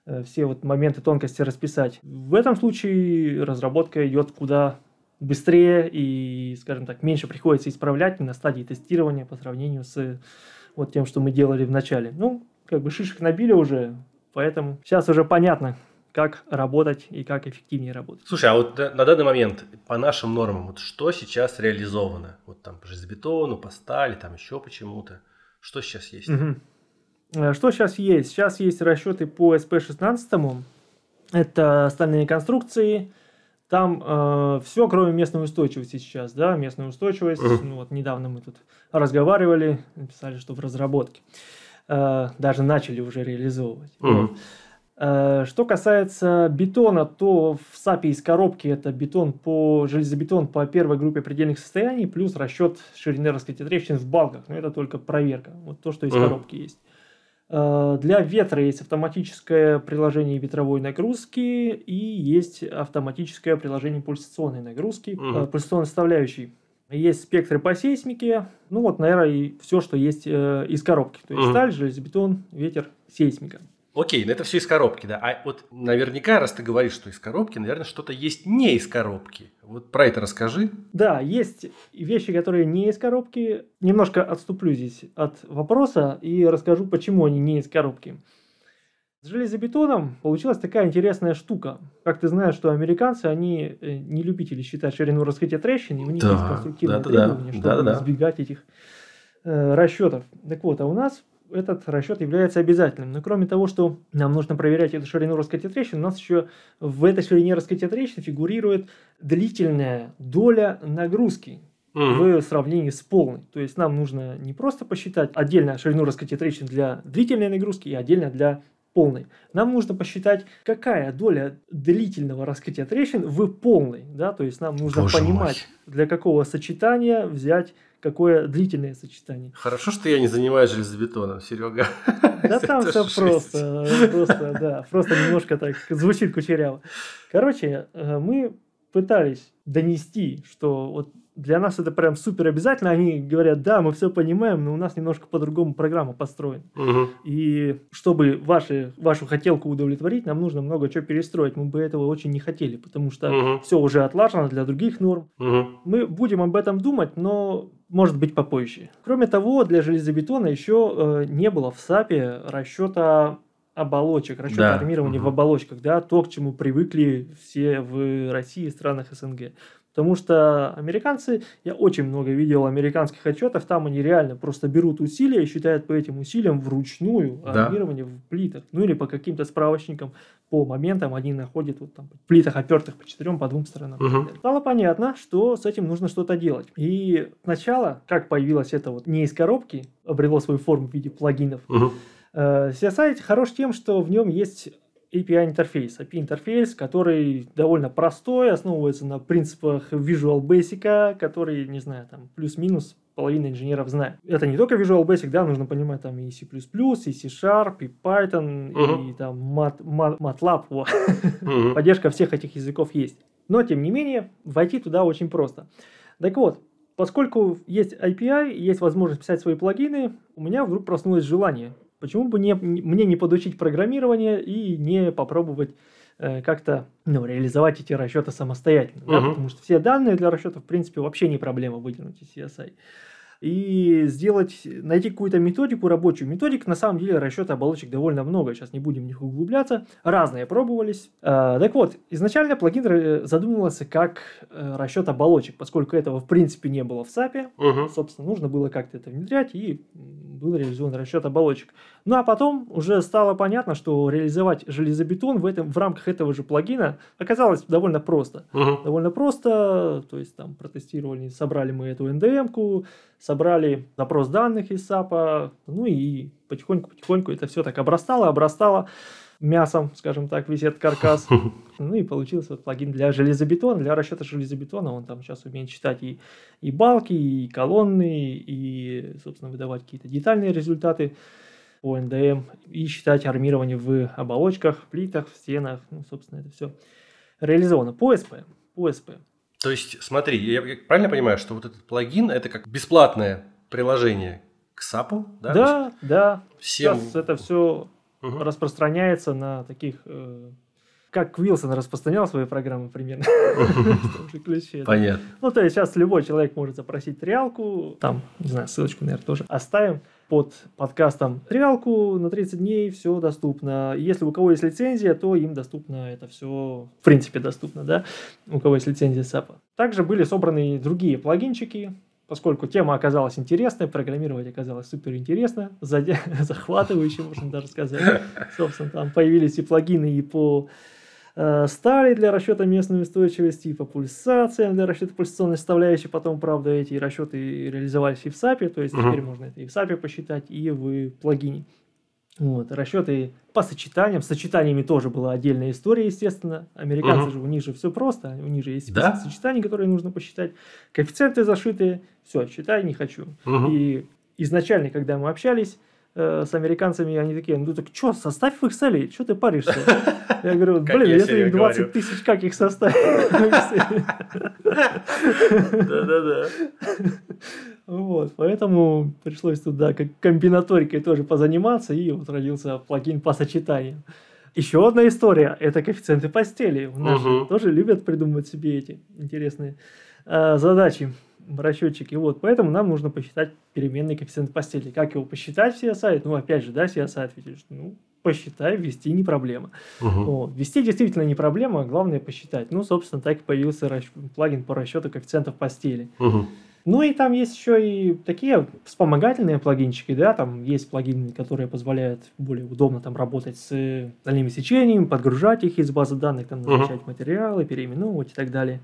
э, все вот моменты тонкости расписать. В этом случае разработка идет куда быстрее и, скажем так, меньше приходится исправлять на стадии тестирования по сравнению с вот тем, что мы делали в начале. Ну, как бы шишек набили уже, поэтому сейчас уже понятно, как работать и как эффективнее работать. Слушай, а вот на данный момент по нашим нормам, вот что сейчас реализовано? Вот там по железобетону, по стали, там еще почему-то. Что сейчас есть? Угу. Что сейчас есть? Сейчас есть расчеты по SP16. Это стальные конструкции, там э, все, кроме местной устойчивости сейчас, да, местная устойчивость. Uh-huh. Ну, вот недавно мы тут разговаривали, написали, что в разработке. Э, даже начали уже реализовывать. Э, что касается бетона, то в САПе из коробки это бетон по железобетон по первой группе предельных состояний плюс расчет ширины раскрытия трещин в балках. Но это только проверка. Вот то, что из uh-huh. коробки есть. Э, для ветра есть автоматическое приложение ветровой нагрузки и есть автоматическое приложение пульсационной нагрузки, угу. пульсационной составляющей. Есть спектры по сейсмике, ну вот, наверное, и все, что есть э, из коробки. То есть угу. сталь, железобетон, ветер, сейсмика. Окей, но это все из коробки, да. А вот наверняка, раз ты говоришь, что из коробки, наверное, что-то есть не из коробки. Вот про это расскажи. Да, есть вещи, которые не из коробки. Немножко отступлю здесь от вопроса и расскажу, почему они не из коробки. С железобетоном получилась такая интересная штука. Как ты знаешь, что американцы, они э, не любители считать ширину раскрытия трещин, и у них да, есть конструктивные да, требования, да, чтобы да, избегать этих э, расчетов. Так вот, а у нас этот расчет является обязательным. Но кроме того, что нам нужно проверять эту ширину раскрытия трещин, у нас еще в этой ширине раскрытия трещин фигурирует длительная доля нагрузки в сравнении с полной. То есть нам нужно не просто посчитать отдельно ширину раскрытия трещин для длительной нагрузки и отдельно для полной. Нам нужно посчитать, какая доля длительного раскрытия трещин в полной. Да? То есть нам нужно Боже понимать, мой. для какого сочетания взять какое длительное сочетание. Хорошо, что я не занимаюсь железобетоном, Серега. [LAUGHS] Да там все просто, просто, да, просто немножко так звучит кучеряво. Короче, э, мы пытались донести, что вот для нас это прям супер обязательно. Они говорят, да, мы все понимаем, но у нас немножко по-другому программа построена. Мгм. И чтобы ваши, вашу хотелку удовлетворить, нам нужно много чего перестроить. Мы бы этого очень не хотели, потому что Мгм. все уже отлажено для других норм. Мгм. Мы будем об этом думать, но может быть попозже. Кроме того, для железобетона еще э, не было в САПе расчета оболочек, расчета Да, армирования в мгм. оболочках, да, то, к чему привыкли все в России и странах СНГ. Потому что американцы, я очень много видел американских отчетов, там они реально просто берут усилия и считают по этим усилиям вручную Да. армирование в плитах. Ну или по каким-то справочникам, по моментам они находят вот там в плитах опертых по четырем, по двум сторонам. Мгм. Стало понятно, что с этим нужно что-то делать. И сначала, как появилось это вот не из коробки, обрело свою форму в виде плагинов. Э, CSI хорош тем, что в нем есть API-интерфейс. API-интерфейс, который довольно простой, основывается на принципах Visual Basic, который, не знаю, там плюс-минус половина инженеров знает. Это не только Visual Basic, да, нужно понимать там и C++, и C-Sharp, и Python, Мгм. и там Mat- Mat- MATLAB. во. Мгм. Поддержка всех этих языков есть. Но, тем не менее, войти туда очень просто. Так вот, поскольку есть API, есть возможность писать свои плагины, у меня вдруг проснулось желание. Почему бы не, мне не подучить программирование и не попробовать э, как-то ну, реализовать эти расчеты самостоятельно? да? Мгм. Потому что все данные для расчетов, в принципе, вообще не проблема вытянуть из CSI и сделать, найти какую-то методику рабочую. Методик на самом деле расчета оболочек довольно много, сейчас не будем в них углубляться. Разные пробовались. А, так вот, изначально плагин э, задумывался как э, расчет оболочек, поскольку этого в принципе не было в SAP. Мгм. Собственно, нужно было как-то это внедрять, и был реализован расчет оболочек. Ну а потом уже стало понятно, что реализовать железобетон в, этом, в рамках этого же плагина оказалось довольно просто Мгм. довольно просто, то есть там протестировали, собрали мы эту NDM-ку, собрали запрос данных из SAP, ну и потихоньку-потихоньку это все так обрастало, обрастало мясом, скажем так, весь этот каркас. [LAUGHS] Ну и получился вот плагин для железобетона, для расчета железобетона. Он там сейчас умеет читать и, и балки, и колонны, и, собственно, выдавать какие-то детальные результаты по NDM, и считать армирование в оболочках, плитах, в стенах. Ну, собственно, это все реализовано по SP. По SP. То есть, смотри, я, правильно понимаю, что вот этот плагин это как бесплатное приложение к SAP, да? Да, да. всем. Сейчас это все Мгм. распространяется на таких, э, как Уилсон распространял свои программы примерно. [LAUGHS] В том же ключе, да. Понятно. Ну, то есть сейчас любой человек может запросить триалку, там, не знаю, ссылочку, наверное, тоже оставим под подкастом триалку на 30 дней, все доступно. Если у кого есть лицензия, то им доступно это все, в принципе, доступно, да, у кого есть лицензия SAP. Также были собраны другие плагинчики, поскольку тема оказалась интересной, программировать оказалось супер интересно, [LAUGHS] захватывающе, можно даже сказать. Собственно, там появились и плагины и по стали для расчета местной устойчивости, и по пульсациям для расчета пульсационной составляющей. Потом, правда, эти расчеты реализовались и в SAP, то есть теперь можно это и в SAP посчитать, и в плагине. Вот, расчеты по сочетаниям. С сочетаниями тоже была отдельная история, естественно. Американцы Мгм. же, у них же все просто. У них же есть Да? список сочетаний, которые нужно посчитать. Коэффициенты зашитые. Все, считай, не хочу. Мгм. И изначально, когда мы общались э, с американцами, они такие, ну так что, составь в Excel, что ты паришься? Я говорю, блин, если их 20 говорю. тысяч, как их составить? Да-да-да. Вот, поэтому пришлось туда как комбинаторикой тоже позаниматься, и вот родился плагин по сочетаниям. Еще одна история – это коэффициенты постели. У нас тоже любят придумывать себе эти интересные э, задачи расчетчики. Вот, поэтому нам нужно посчитать переменный коэффициент постели. Как его посчитать в CSI? Ну, опять же, да, CSI ответили, что ну, посчитай, ввести не проблема. Мгм. Вот. Ввести действительно не проблема, главное посчитать. Ну, собственно, так и появился расч- плагин по расчету коэффициентов постели. Мгм. Ну и там есть еще и такие вспомогательные плагинчики, да, там есть плагины, которые позволяют более удобно там работать с э, дальними сечениями, подгружать их из базы данных, там назначать материалы, переименовывать и так далее.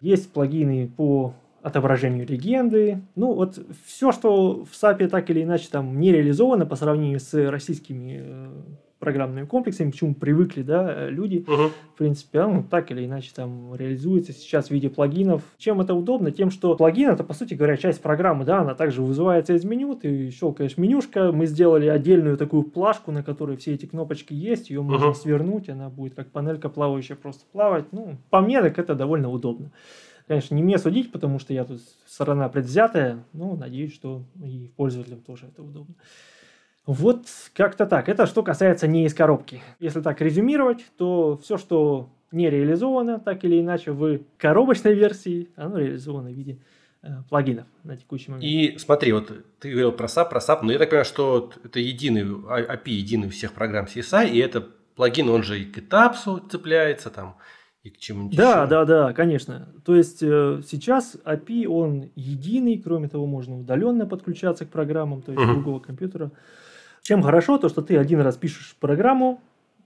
Есть плагины по отображению легенды. Ну, вот все, что в SAP так или иначе там не реализовано по сравнению с российскими э, программными комплексами, к чему привыкли, да, люди, Мгм. в принципе, оно так или иначе там реализуется сейчас в виде плагинов. Чем это удобно? Тем, что плагин это, по сути говоря, часть программы, да, она также вызывается из меню, ты щелкаешь менюшка, мы сделали отдельную такую плашку, на которой все эти кнопочки есть, ее можно свернуть, она будет как панелька плавающая просто плавать. Ну, по мне, так это довольно удобно. Конечно, не мне судить, потому что я тут сторона предвзятая, но надеюсь, что и пользователям тоже это удобно. Вот как-то так. Это что касается не из коробки. Если так резюмировать, то все, что не реализовано так или иначе в коробочной версии, оно реализовано в виде э, плагинов на текущий момент. И смотри, вот ты говорил про SAP, про SAP, но я так понимаю, что это единый API, единый у всех программ CSI, и это плагин, он же и к этапсу цепляется там, и к чему-нибудь Да, еще. да, да, конечно. То есть э, сейчас API, он единый, кроме того, можно удаленно подключаться к программам, то есть uh-huh. другого компьютера. Чем хорошо, то что ты один раз пишешь программу,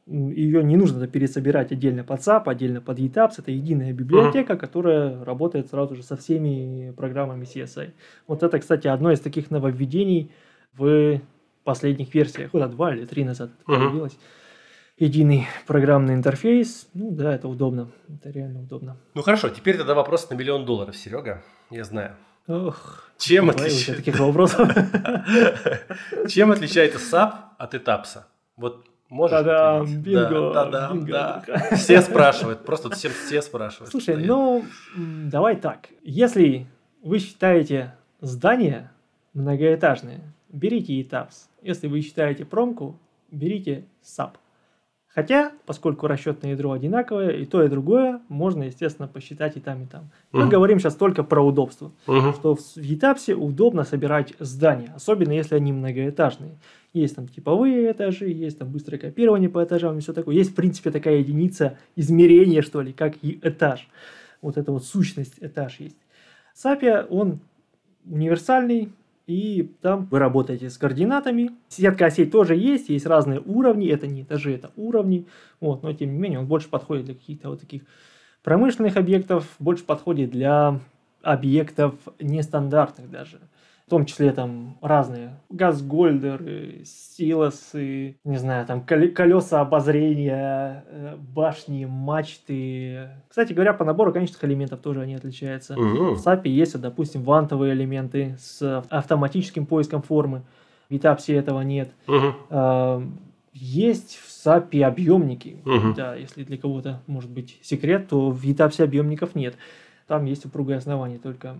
ее не нужно пересобирать отдельно под SAP, отдельно под ETAPS. Это единая библиотека, uh-huh. которая работает сразу же со всеми программами CSI. Вот это, кстати, одно из таких нововведений в последних версиях. Куда два или три назад это uh-huh. появилось. Единый программный интерфейс. Ну да, это удобно. Это реально удобно. Ну хорошо, теперь тогда вопрос на миллион долларов, Серега. Я знаю. Ох, Чем отличается таких вопросов? [LAUGHS] Чем отличается SAP от Этапса? Вот Можешь Та-дам, бинго, да, да, бинго. да. Все спрашивают, просто всем все спрашивают. Слушай, ну, давай так. Если вы считаете здание многоэтажное, берите этапс. Если вы считаете промку, берите SAP. Хотя, поскольку расчетное ядро одинаковое, и то, и другое можно, естественно, посчитать и там, и там. Мы uh-huh. говорим сейчас только про удобство. Uh-huh. Что в Етапсе удобно собирать здания, особенно если они многоэтажные. Есть там типовые этажи, есть там быстрое копирование по этажам и все такое. Есть, в принципе, такая единица измерения, что ли, как и этаж. Вот эта вот сущность этаж есть. Сапия, он универсальный, и там вы работаете с координатами. Сетка осей тоже есть, есть разные уровни, это не этажи, это уровни, вот, но тем не менее он больше подходит для каких-то вот таких промышленных объектов, больше подходит для объектов нестандартных даже в том числе там разные газгольдеры, силосы, не знаю, там колеса обозрения, э, башни, мачты. Кстати говоря, по набору конечных элементов тоже они отличаются. Угу. В SAP есть, допустим, вантовые элементы с автоматическим поиском формы. В Etapse этого нет. Угу. Есть в SAP объемники. Угу. Да, если для кого-то может быть секрет, то в Etapse объемников нет. Там есть упругое основание только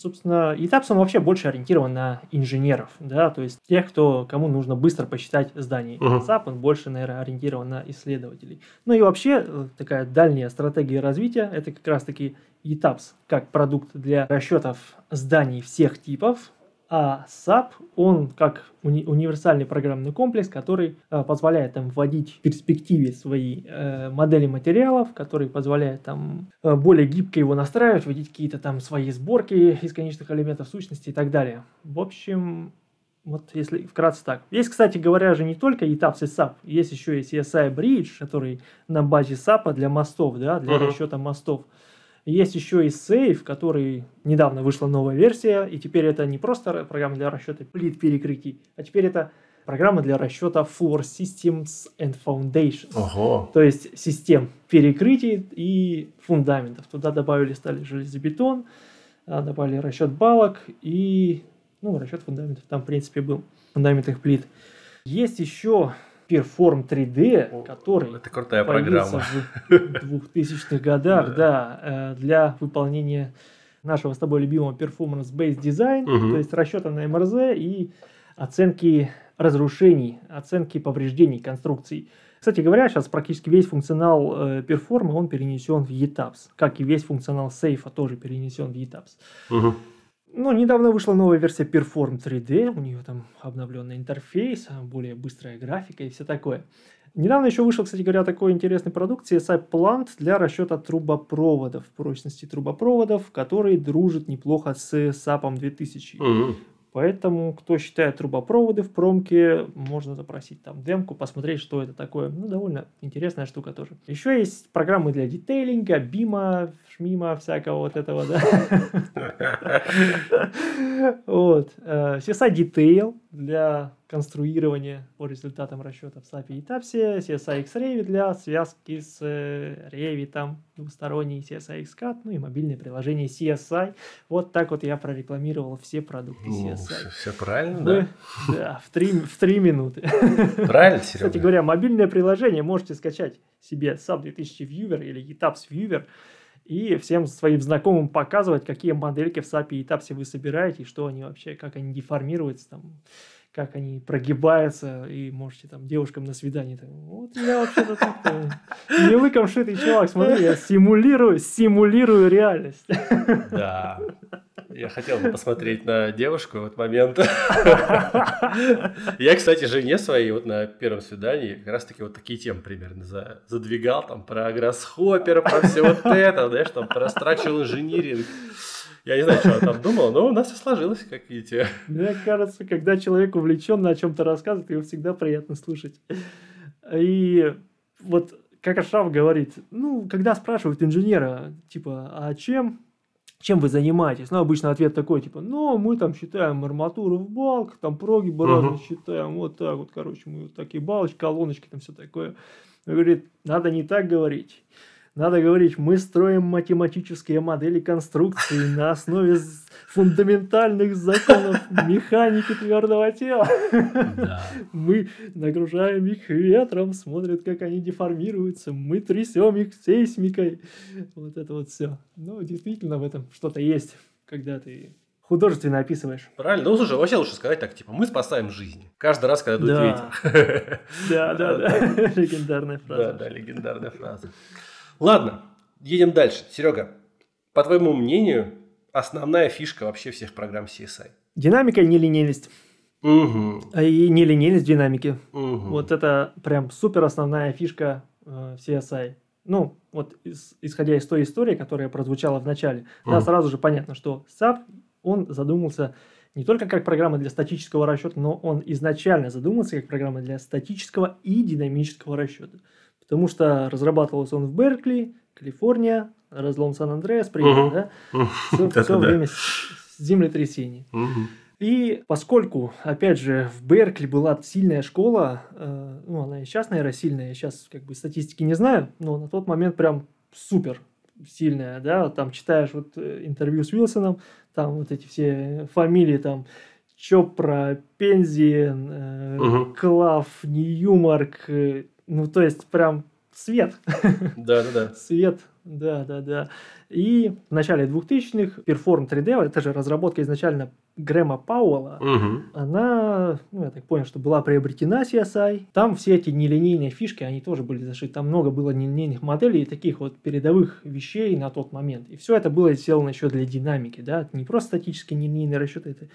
собственно, ETAPS, он вообще больше ориентирован на инженеров, да, то есть тех, кто, кому нужно быстро посчитать здание. Uh-huh. SAP, он больше, наверное, ориентирован на исследователей. Ну и вообще, э, такая дальняя стратегия развития, это как раз-таки ETAPS, как продукт для расчетов зданий всех типов, а SAP, он как уни- универсальный программный комплекс, который э, позволяет там вводить в перспективе свои э, модели материалов, который позволяет там э, более гибко его настраивать, вводить какие-то там свои сборки из конечных элементов сущности и так далее. В общем, вот если вкратце так. Есть, кстати говоря, же не только ETAPS и SAP, есть еще и CSI Bridge, который на базе SAP для мостов, да, для uh-huh. расчета мостов. Есть еще и Safe, который недавно вышла новая версия, и теперь это не просто программа для расчета плит перекрытий, а теперь это программа для расчета Floor Systems and Foundations. Ого. То есть систем перекрытий и фундаментов. Туда добавили стали железобетон, а, добавили расчет балок и ну, расчет фундаментов там, в принципе, был. Фундаментных плит. Есть еще Perform 3D, который это крутая программа. в [LAUGHS] 2000-х годах, да, э, для выполнения нашего с тобой любимого performance-based design, то есть расчета на МРЗ и оценки разрушений, оценки повреждений конструкций. Кстати говоря, сейчас практически весь функционал э, Perform, он перенесен в ETAPS, как и весь функционал Safe тоже перенесен в ETAPS. Угу. Ну, недавно вышла новая версия Perform 3D, у нее там обновленный интерфейс, более быстрая графика и все такое. Недавно еще вышел, кстати говоря, такой интересный продукт CSI Plant для расчета трубопроводов, прочности трубопроводов, который дружит неплохо с SAP 2000. Угу. Поэтому, кто считает трубопроводы в промке, можно запросить там демку, посмотреть, что это такое. Ну, довольно интересная штука тоже. Еще есть программы для детейлинга, бима, шмима, всякого вот этого, да. [LAUGHS] Вот. Э, CSI Detail для конструирования по результатам расчетов SAP и TAPSE, CSI X-Ray для связки с э, Revit, двусторонний CSI XCAD, ну и мобильное приложение CSI. Вот так вот я прорекламировал все продукты CSI. Ну, все правильно, да? Да, в три, в три минуты. Правильно, Серега? Кстати говоря, мобильное приложение можете скачать себе SAP 2000 Viewer или ETAPS Viewer и всем своим знакомым показывать, какие модельки в SAP и TAPS вы собираете, что они вообще, как они деформируются, там, как они прогибаются, и можете там девушкам на свидание. Там, вот я вообще-то так не лыком шитый чувак, смотри, я симулирую, симулирую реальность. Да. Я хотел бы посмотреть на девушку в этот момент. [LAUGHS] Я, кстати, жене своей вот на первом свидании как раз таки вот такие темы примерно задвигал, там про гроссхоппер, про все вот это, знаешь, там про structural engineering. Я не знаю, что он там думал, но у нас все сложилось, как видите. Мне кажется, когда человек увлечен на чем-то рассказывает, его всегда приятно слушать. И вот как Ашраф говорит, ну, когда спрашивают инженера, типа, а чем чем вы занимаетесь? Ну, обычно ответ такой, типа, ну, мы там считаем арматуру в балк, там прогибы uh-huh. разные считаем, вот так вот, короче, мы вот такие балочки, колоночки, там все такое. Он говорит, надо не так говорить. Надо говорить, мы строим математические модели конструкции на основе фундаментальных законов механики твердого тела. Да. Мы нагружаем их ветром, смотрят, как они деформируются, мы трясем их сейсмикой. Вот это вот все. Ну, действительно, в этом что-то есть, когда ты художественно описываешь. Правильно. Ну, слушай, вообще лучше сказать так, типа, мы спасаем жизни. Каждый раз, когда дует да. ветер. Да, да, да. Легендарная фраза. Да, да, легендарная фраза. Ладно, едем дальше. Серега, по твоему мнению, основная фишка вообще всех программ CSI? Динамика и нелинейность. Угу. И нелинейность динамики. Угу. Вот это прям супер основная фишка э, CSI. Ну, вот из, исходя из той истории, которая прозвучала в начале, угу. да, сразу же понятно, что SAP, он задумался не только как программа для статического расчета, но он изначально задумался как программа для статического и динамического расчета потому что разрабатывался он в Беркли, Калифорния, разлом Сан-Андреас, привет, угу. да? Все, все [LAUGHS] время землетрясений. И поскольку, опять же, в Беркли была сильная школа, э, ну, она и сейчас, наверное, сильная, сейчас как бы статистики не знаю, но на тот момент прям супер сильная, да, там читаешь вот э, интервью с Уилсоном, там вот эти все фамилии, там, Чопра, Пензиен, э, угу. Клав, Ньюмарк, э, ну, то есть, прям свет. Да, да, да. Свет, да, да, да. И в начале 2000-х Perform 3D, это же разработка изначально Грэма Пауэлла, угу. она, ну, я так понял, что была приобретена CSI. Там все эти нелинейные фишки, они тоже были зашиты. Там много было нелинейных моделей и таких вот передовых вещей на тот момент. И все это было сделано еще для динамики, да, не просто статические нелинейные расчеты, это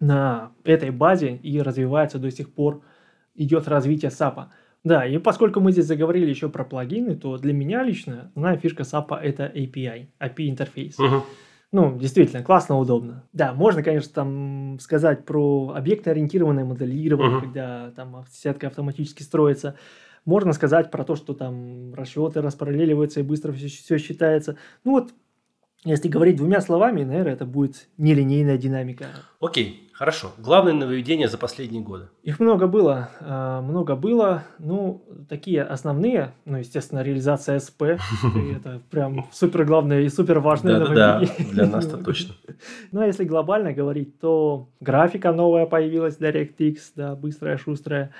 на этой базе и развивается до сих пор, идет развитие САПа. Да, и поскольку мы здесь заговорили еще про плагины, то для меня лично основная фишка SAP это API, API интерфейс. Угу. Ну, действительно, классно, удобно. Да, можно, конечно, там сказать про объектно-ориентированное моделирование, угу. когда там сетка автоматически строится. Можно сказать про то, что там расчеты распараллеливаются и быстро все, все считается. Ну вот, если говорить двумя словами, наверное, это будет нелинейная динамика. Окей, хорошо. Главное нововведение за последние годы. Их много было. Э, много было. Ну, такие основные, ну, естественно, реализация СП. [LAUGHS] Это прям супер главное и супер важное нововведение. Да, для нас-то точно. [LAUGHS] Ну, а если глобально говорить, то графика новая появилась, DirectX, да, быстрая, шустрая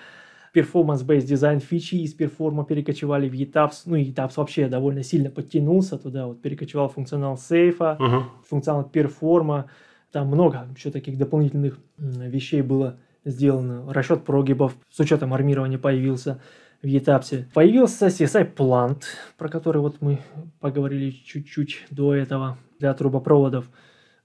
performance-based дизайн фичи из перформа перекочевали в ETAPS. Ну, ETAPS вообще довольно сильно подтянулся туда, вот перекочевал функционал сейфа, uh-huh. функционал перформа. Там много еще таких дополнительных вещей было сделано. Расчет прогибов с учетом армирования появился в ETAPS. Появился CSI Plant, про который вот мы поговорили чуть-чуть до этого для трубопроводов.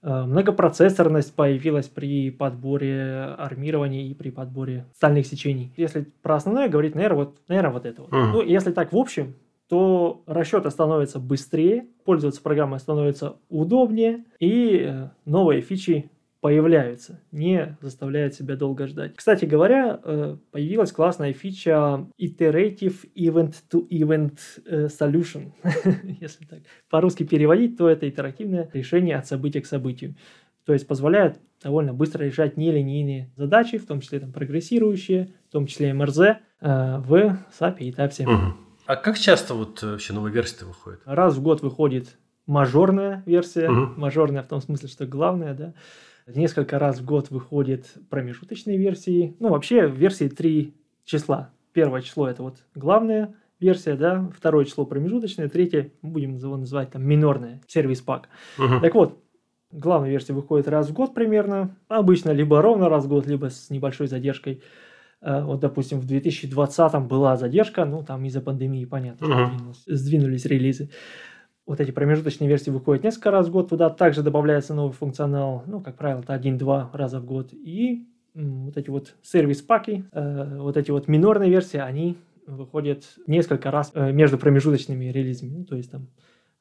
Э, многопроцессорность появилась при подборе армирования и при подборе стальных сечений. Если про основное говорить, наверное, вот, наверное, вот это вот. Uh-huh. Ну, если так в общем, то расчеты становятся быстрее, пользоваться программой становится удобнее, и э, новые фичи появляются, не заставляют себя долго ждать. Кстати говоря, э, появилась классная фича Iterative Event to Event э, Solution. [LAUGHS] Если так по-русски переводить, то это итеративное решение от события к событию. То есть позволяет довольно быстро решать нелинейные задачи, в том числе там, прогрессирующие, в том числе МРЗ, э, в SAP и TAPSE. Угу. А как часто вот вообще новые версии выходят? Раз в год выходит мажорная версия, угу. мажорная в том смысле, что главная, да, Несколько раз в год выходят промежуточные версии. Ну, вообще, версии три числа. Первое число – это вот главная версия, да, второе число промежуточное, третье, будем его называть там минорное, сервис пак. Мгм. Так вот, главная версия выходит раз в год примерно, обычно либо ровно раз в год, либо с небольшой задержкой. Э, Вот, допустим, в 2020 была задержка, ну, там из-за пандемии, понятно, сдвинулось- сдвинулись релизы. Вот эти промежуточные версии выходят несколько раз в год, туда также добавляется новый функционал, ну, как правило, это 1-2 раза в год. И вот эти вот сервис-паки, э, вот эти вот минорные версии, они выходят несколько раз э, между промежуточными релизами, ну, то есть там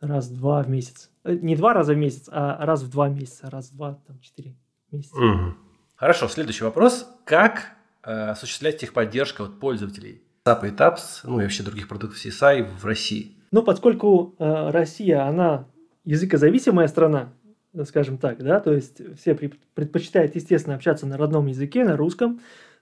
раз-два в месяц. Э, Не два раза в месяц, а раз в два месяца, раз в два, там, четыре месяца. Мгм. Хорошо, следующий вопрос. Как э, осуществлять техподдержка от пользователей SAP и TAPS, ну и вообще других продуктов CSI в России? Но поскольку э, Россия, она языкозависимая страна, э, скажем так, да, то есть все предпочитают, естественно, общаться на родном языке, на русском,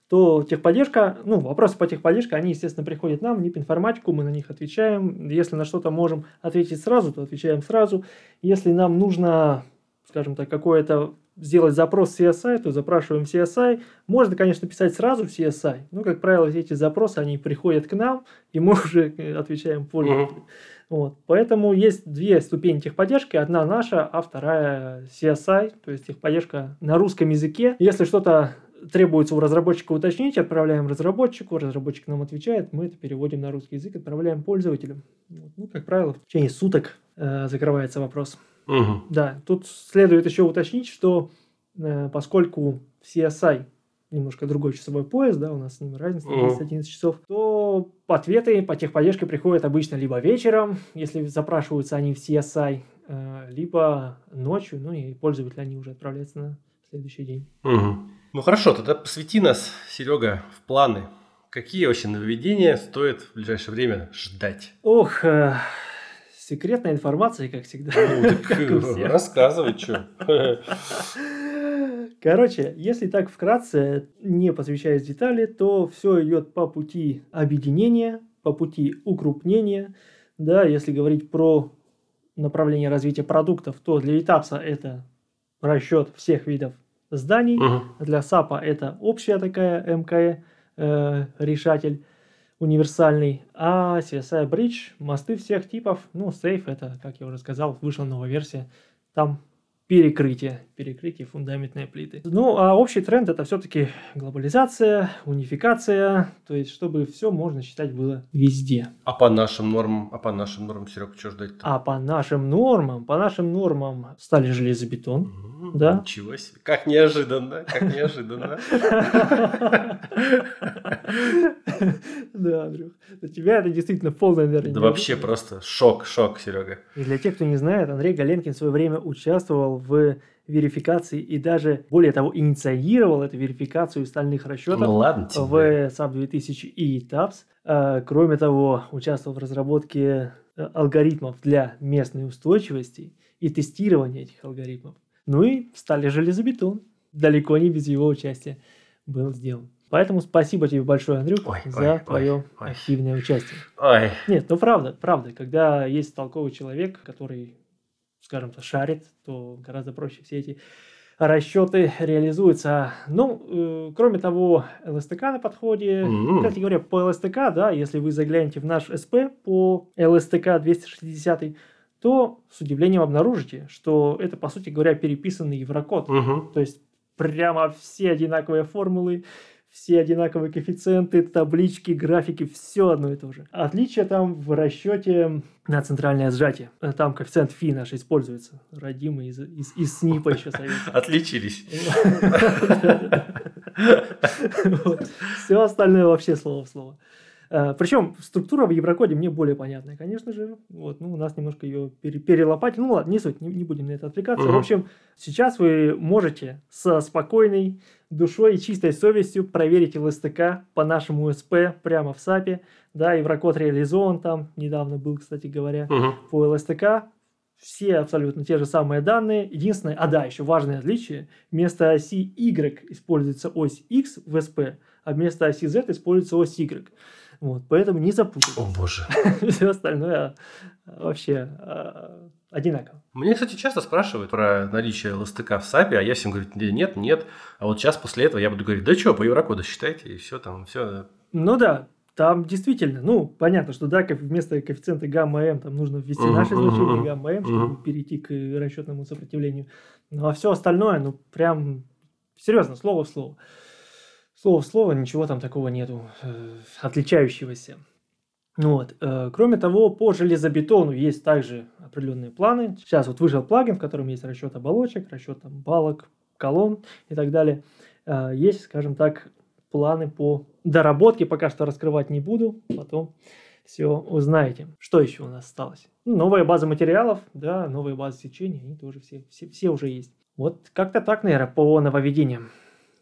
то техподдержка, ну, вопросы по техподдержке, они, естественно, приходят нам, в НИП информатику, мы на них отвечаем. Если на что-то можем ответить сразу, то отвечаем сразу. Если нам нужно, скажем так, какое-то сделать запрос CSI, то запрашиваем CSI. Можно, конечно, писать сразу в CSI, но, как правило, эти запросы, они приходят к нам, и мы [LAUGHS] уже э, отвечаем пользователю. Вот. Поэтому есть две ступени техподдержки. Одна наша, а вторая CSI, то есть техподдержка на русском языке. Если что-то требуется у разработчика уточнить, отправляем разработчику, разработчик нам отвечает, мы это переводим на русский язык, отправляем пользователю. Вот. Ну, как правило, в течение суток э, закрывается вопрос. Мгм. Да, тут следует еще уточнить, что э, поскольку в CSI немножко другой часовой пояс, да, у нас с ним разница Мгм. 10-11 часов, то ответы по техподдержке приходят обычно либо вечером, если запрашиваются они в CSI, э, либо ночью, ну и пользователи они уже отправляются на следующий день. Мгм. Ну хорошо, тогда посвяти нас, Серега, в планы. Какие вообще нововведения стоит в ближайшее время ждать? Ох, э, секретная информация, как всегда. Ну, [LAUGHS] всех. рассказывай, что. Короче, если так вкратце, не посвящаясь детали, то все идет по пути объединения, по пути укрупнения. Да, если говорить про направление развития продуктов, то для Этапса это расчет всех видов зданий, для САПа это общая такая МКЭ э, решатель универсальный, а CSI Bridge мосты всех типов, ну сейф это, как я уже сказал, вышла новая версия, там перекрытие, перекрытие фундаментной плиты. Ну, а общий тренд это все-таки глобализация, унификация, то есть чтобы все можно считать было везде. А по нашим нормам, а по нашим нормам, Серега, что ждать-то? А по нашим нормам, по нашим нормам стали железобетон, М, да. Ничего себе. Как неожиданно, как неожиданно. Да, Андрюх, для тебя это действительно полная наверное, Да вообще просто шок, шок, Серега. И для тех, кто не знает, Андрей Галенкин в свое время участвовал в верификации и даже, более того, инициировал эту верификацию стальных расчетов Ну ладно тебе. в SAP 2000 и TAPS. А, Кроме того, участвовал в разработке э, алгоритмов для местной устойчивости и тестирования этих алгоритмов. Ну и стали железобетон. Далеко не без его участия был сделан. Поэтому спасибо тебе большое, Андрюх, Ой, за ой, твое ой, ой. активное участие. Ой, Нет, ну правда, правда, когда есть толковый человек, который, скажем так, шарит, то гораздо проще все эти расчеты реализуются. Ну, э, кроме того, ЛСТК на подходе. М. Кстати говоря, по ЛСТК, да, если вы заглянете в наш СП по ЛСТК 260, то с удивлением обнаружите, что это, по сути говоря, переписанный еврокод. мгм. То есть прямо все одинаковые формулы, все одинаковые коэффициенты, таблички, графики, все одно и то же. Отличие там в расчете на центральное сжатие. Там коэффициент фи наш используется. Родимый из, из, из СНИПа еще советский. [LAUGHS] Отличились. [LAUGHS] Все остальное вообще слово в слово. Причем структура в Еврокоде мне более понятная, конечно же. Вот, ну, у нас немножко ее пере- перелопатили. Ну ладно, не суть, не, не будем на это отвлекаться. Мгм. В общем, сейчас вы можете со спокойной душой и чистой совестью проверить ЛСТК по нашему УСП прямо в САПе. Да, Еврокод реализован там, недавно был, кстати говоря Мгм. по ЛСТК. Все абсолютно те же самые данные. Единственное, а да, еще важное отличие. Вместо оси Y используется ось X в СП, а вместо оси Z используется ось Y. Вот, поэтому не запутайтесь. О боже. [LAUGHS] Все остальное а, вообще а, одинаково. Мне, кстати, часто спрашивают про наличие ЛСТК в САПе, а я всем говорю, «Да нет, нет. А вот сейчас после этого я буду говорить, да что, по еврокоду считайте, и все там, все. Ну да, там действительно, ну, понятно, что да, вместо коэффициента гамма-м там нужно ввести Мгм, наше значение мгм. гамма-м, чтобы Мгм. перейти к расчетному сопротивлению. Ну, а все остальное, ну, прям, серьезно, слово в слово. Слово в слово, ничего там такого нету, э, отличающегося. Ну Вот. э, Кроме того, по железобетону есть также определенные планы. Сейчас вот вышел плагин, в котором есть расчет оболочек, расчет там, балок, колонн и так далее. Э, Есть, скажем так, планы по доработке. Пока что раскрывать не буду, потом все узнаете. Что еще у нас осталось? Ну, новая база материалов, да, новая база сечения, они тоже все, все, все уже есть. Вот как-то так, наверное, по нововведениям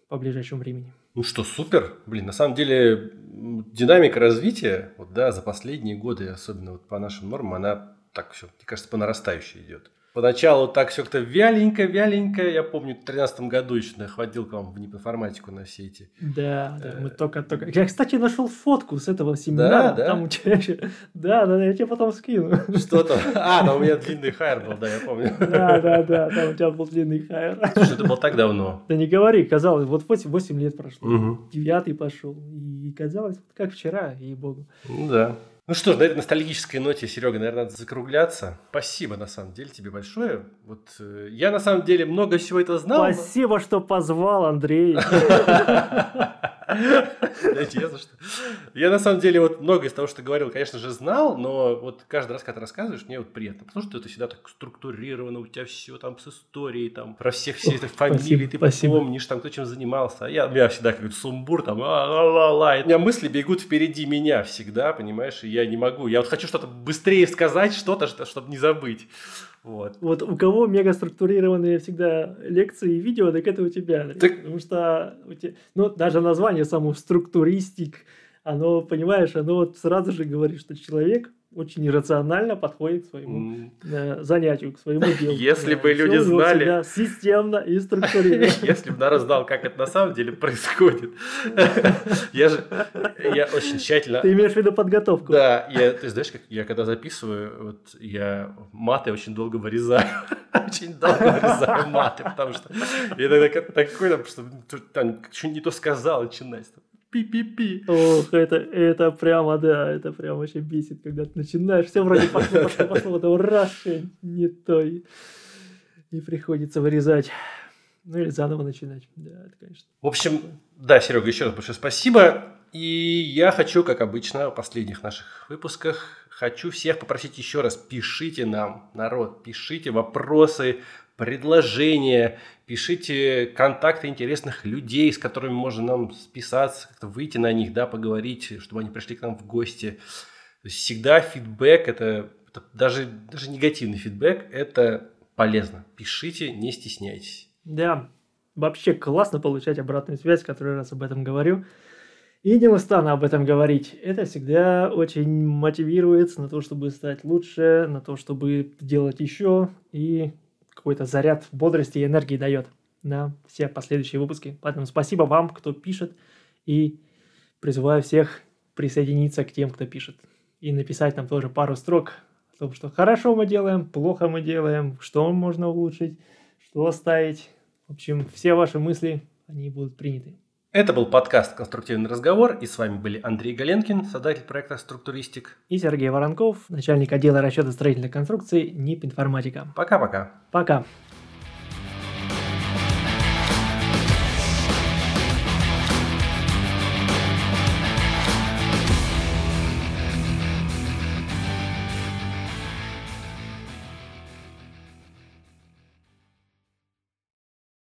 по ближайшему времени. Ну что, супер. Блин, на самом деле динамика развития, вот да, за последние годы, особенно вот по нашим нормам, она так все, мне кажется, по нарастающей идет. Поначалу так все как-то вяленько, вяленько. Я помню, в 2013 году еще ходил к вам в информатику на все эти. Да, да, Э, мы только-только... Я, кстати, нашел фотку с этого семинара. да? Там у тебя еще... Да, да, да, я тебе потом скину. Что там? [LAUGHS] А, там у меня длинный хайр был, да, я помню. Да, да, да, там у тебя был длинный хайр. Слушай, это было так давно. Да не говори, казалось, вот 8, 8 лет прошло. Мгм. Девятый пошел. И казалось, как вчера, ей-богу. Ну да. Ну что ж, на этой ностальгической ноте, Серега, наверное, надо закругляться. Спасибо, на самом деле, тебе большое. Вот э, я, на самом деле, много всего этого знал. но- Спасибо, что позвал, Андрей. [LAUGHS] За что. Я на самом деле вот много из того, что говорил, конечно же, знал, но вот каждый раз, когда ты рассказываешь, мне вот приятно, потому что это всегда так структурировано, у тебя все там с историей, там про всех все это фамилии, ты помнишь, там кто чем занимался. А я, у меня всегда какой-то сумбур, там, ла-ла-ла. У меня мысли бегут впереди меня всегда, понимаешь, и я не могу. Я вот хочу что-то быстрее сказать, что-то, что- чтобы не забыть. Вот. Вот у кого мега структурированные всегда лекции и видео, так это у тебя. Так- Потому что у тебя, ну, даже название само структуристик, оно, понимаешь, оно вот сразу же говорит, что человек очень иррационально подходит к своему М, э, занятию, к своему делу. Если бы всё люди знали. системно и структурировано. [LAUGHS] Если бы народ знал, как это на самом деле происходит. Я же, я очень тщательно... Ты имеешь в виду подготовку? Да, я, ты знаешь, как я когда записываю, вот я маты очень долго вырезаю. [LAUGHS] Очень долго вырезаю маты, потому что я такой, там, что там что не то сказал, начинать. Пи-пи-пи. Ох, это, это прямо, да, это прямо вообще бесит, когда ты начинаешь, все вроде [LAUGHS] пошло, пошло, пошло, потом раз, не то, и, и приходится вырезать. Ну или заново начинать, да, это, конечно. В общем, да, Серега, еще раз большое спасибо. И я хочу, как обычно, в последних наших выпусках, хочу всех попросить еще раз, пишите нам, народ, пишите вопросы, предложения, пишите контакты интересных людей, с которыми можно нам списаться, как-то выйти на них, да, поговорить, чтобы они пришли к нам в гости. Всегда фидбэк, это, это даже, даже негативный фидбэк, это полезно. Пишите, не стесняйтесь. Да, вообще классно получать обратную связь, который раз об этом говорю. И не устану об этом говорить. Это всегда очень мотивирует на то, чтобы стать лучше, на то, чтобы делать еще. И какой-то заряд бодрости и энергии дает на все последующие выпуски. Поэтому спасибо вам, кто пишет. И призываю всех присоединиться к тем, кто пишет. И написать нам тоже пару строк о том, что хорошо мы делаем, плохо мы делаем, что можно улучшить, что оставить. В общем, все ваши мысли, они будут приняты. Это был подкаст «Конструктивный разговор», и с вами были Андрей Галенкин, создатель проекта «Структуристик». И Сергей Воронков, начальник отдела расчета строительной конструкции НИП «Информатика». Пока-пока. Пока.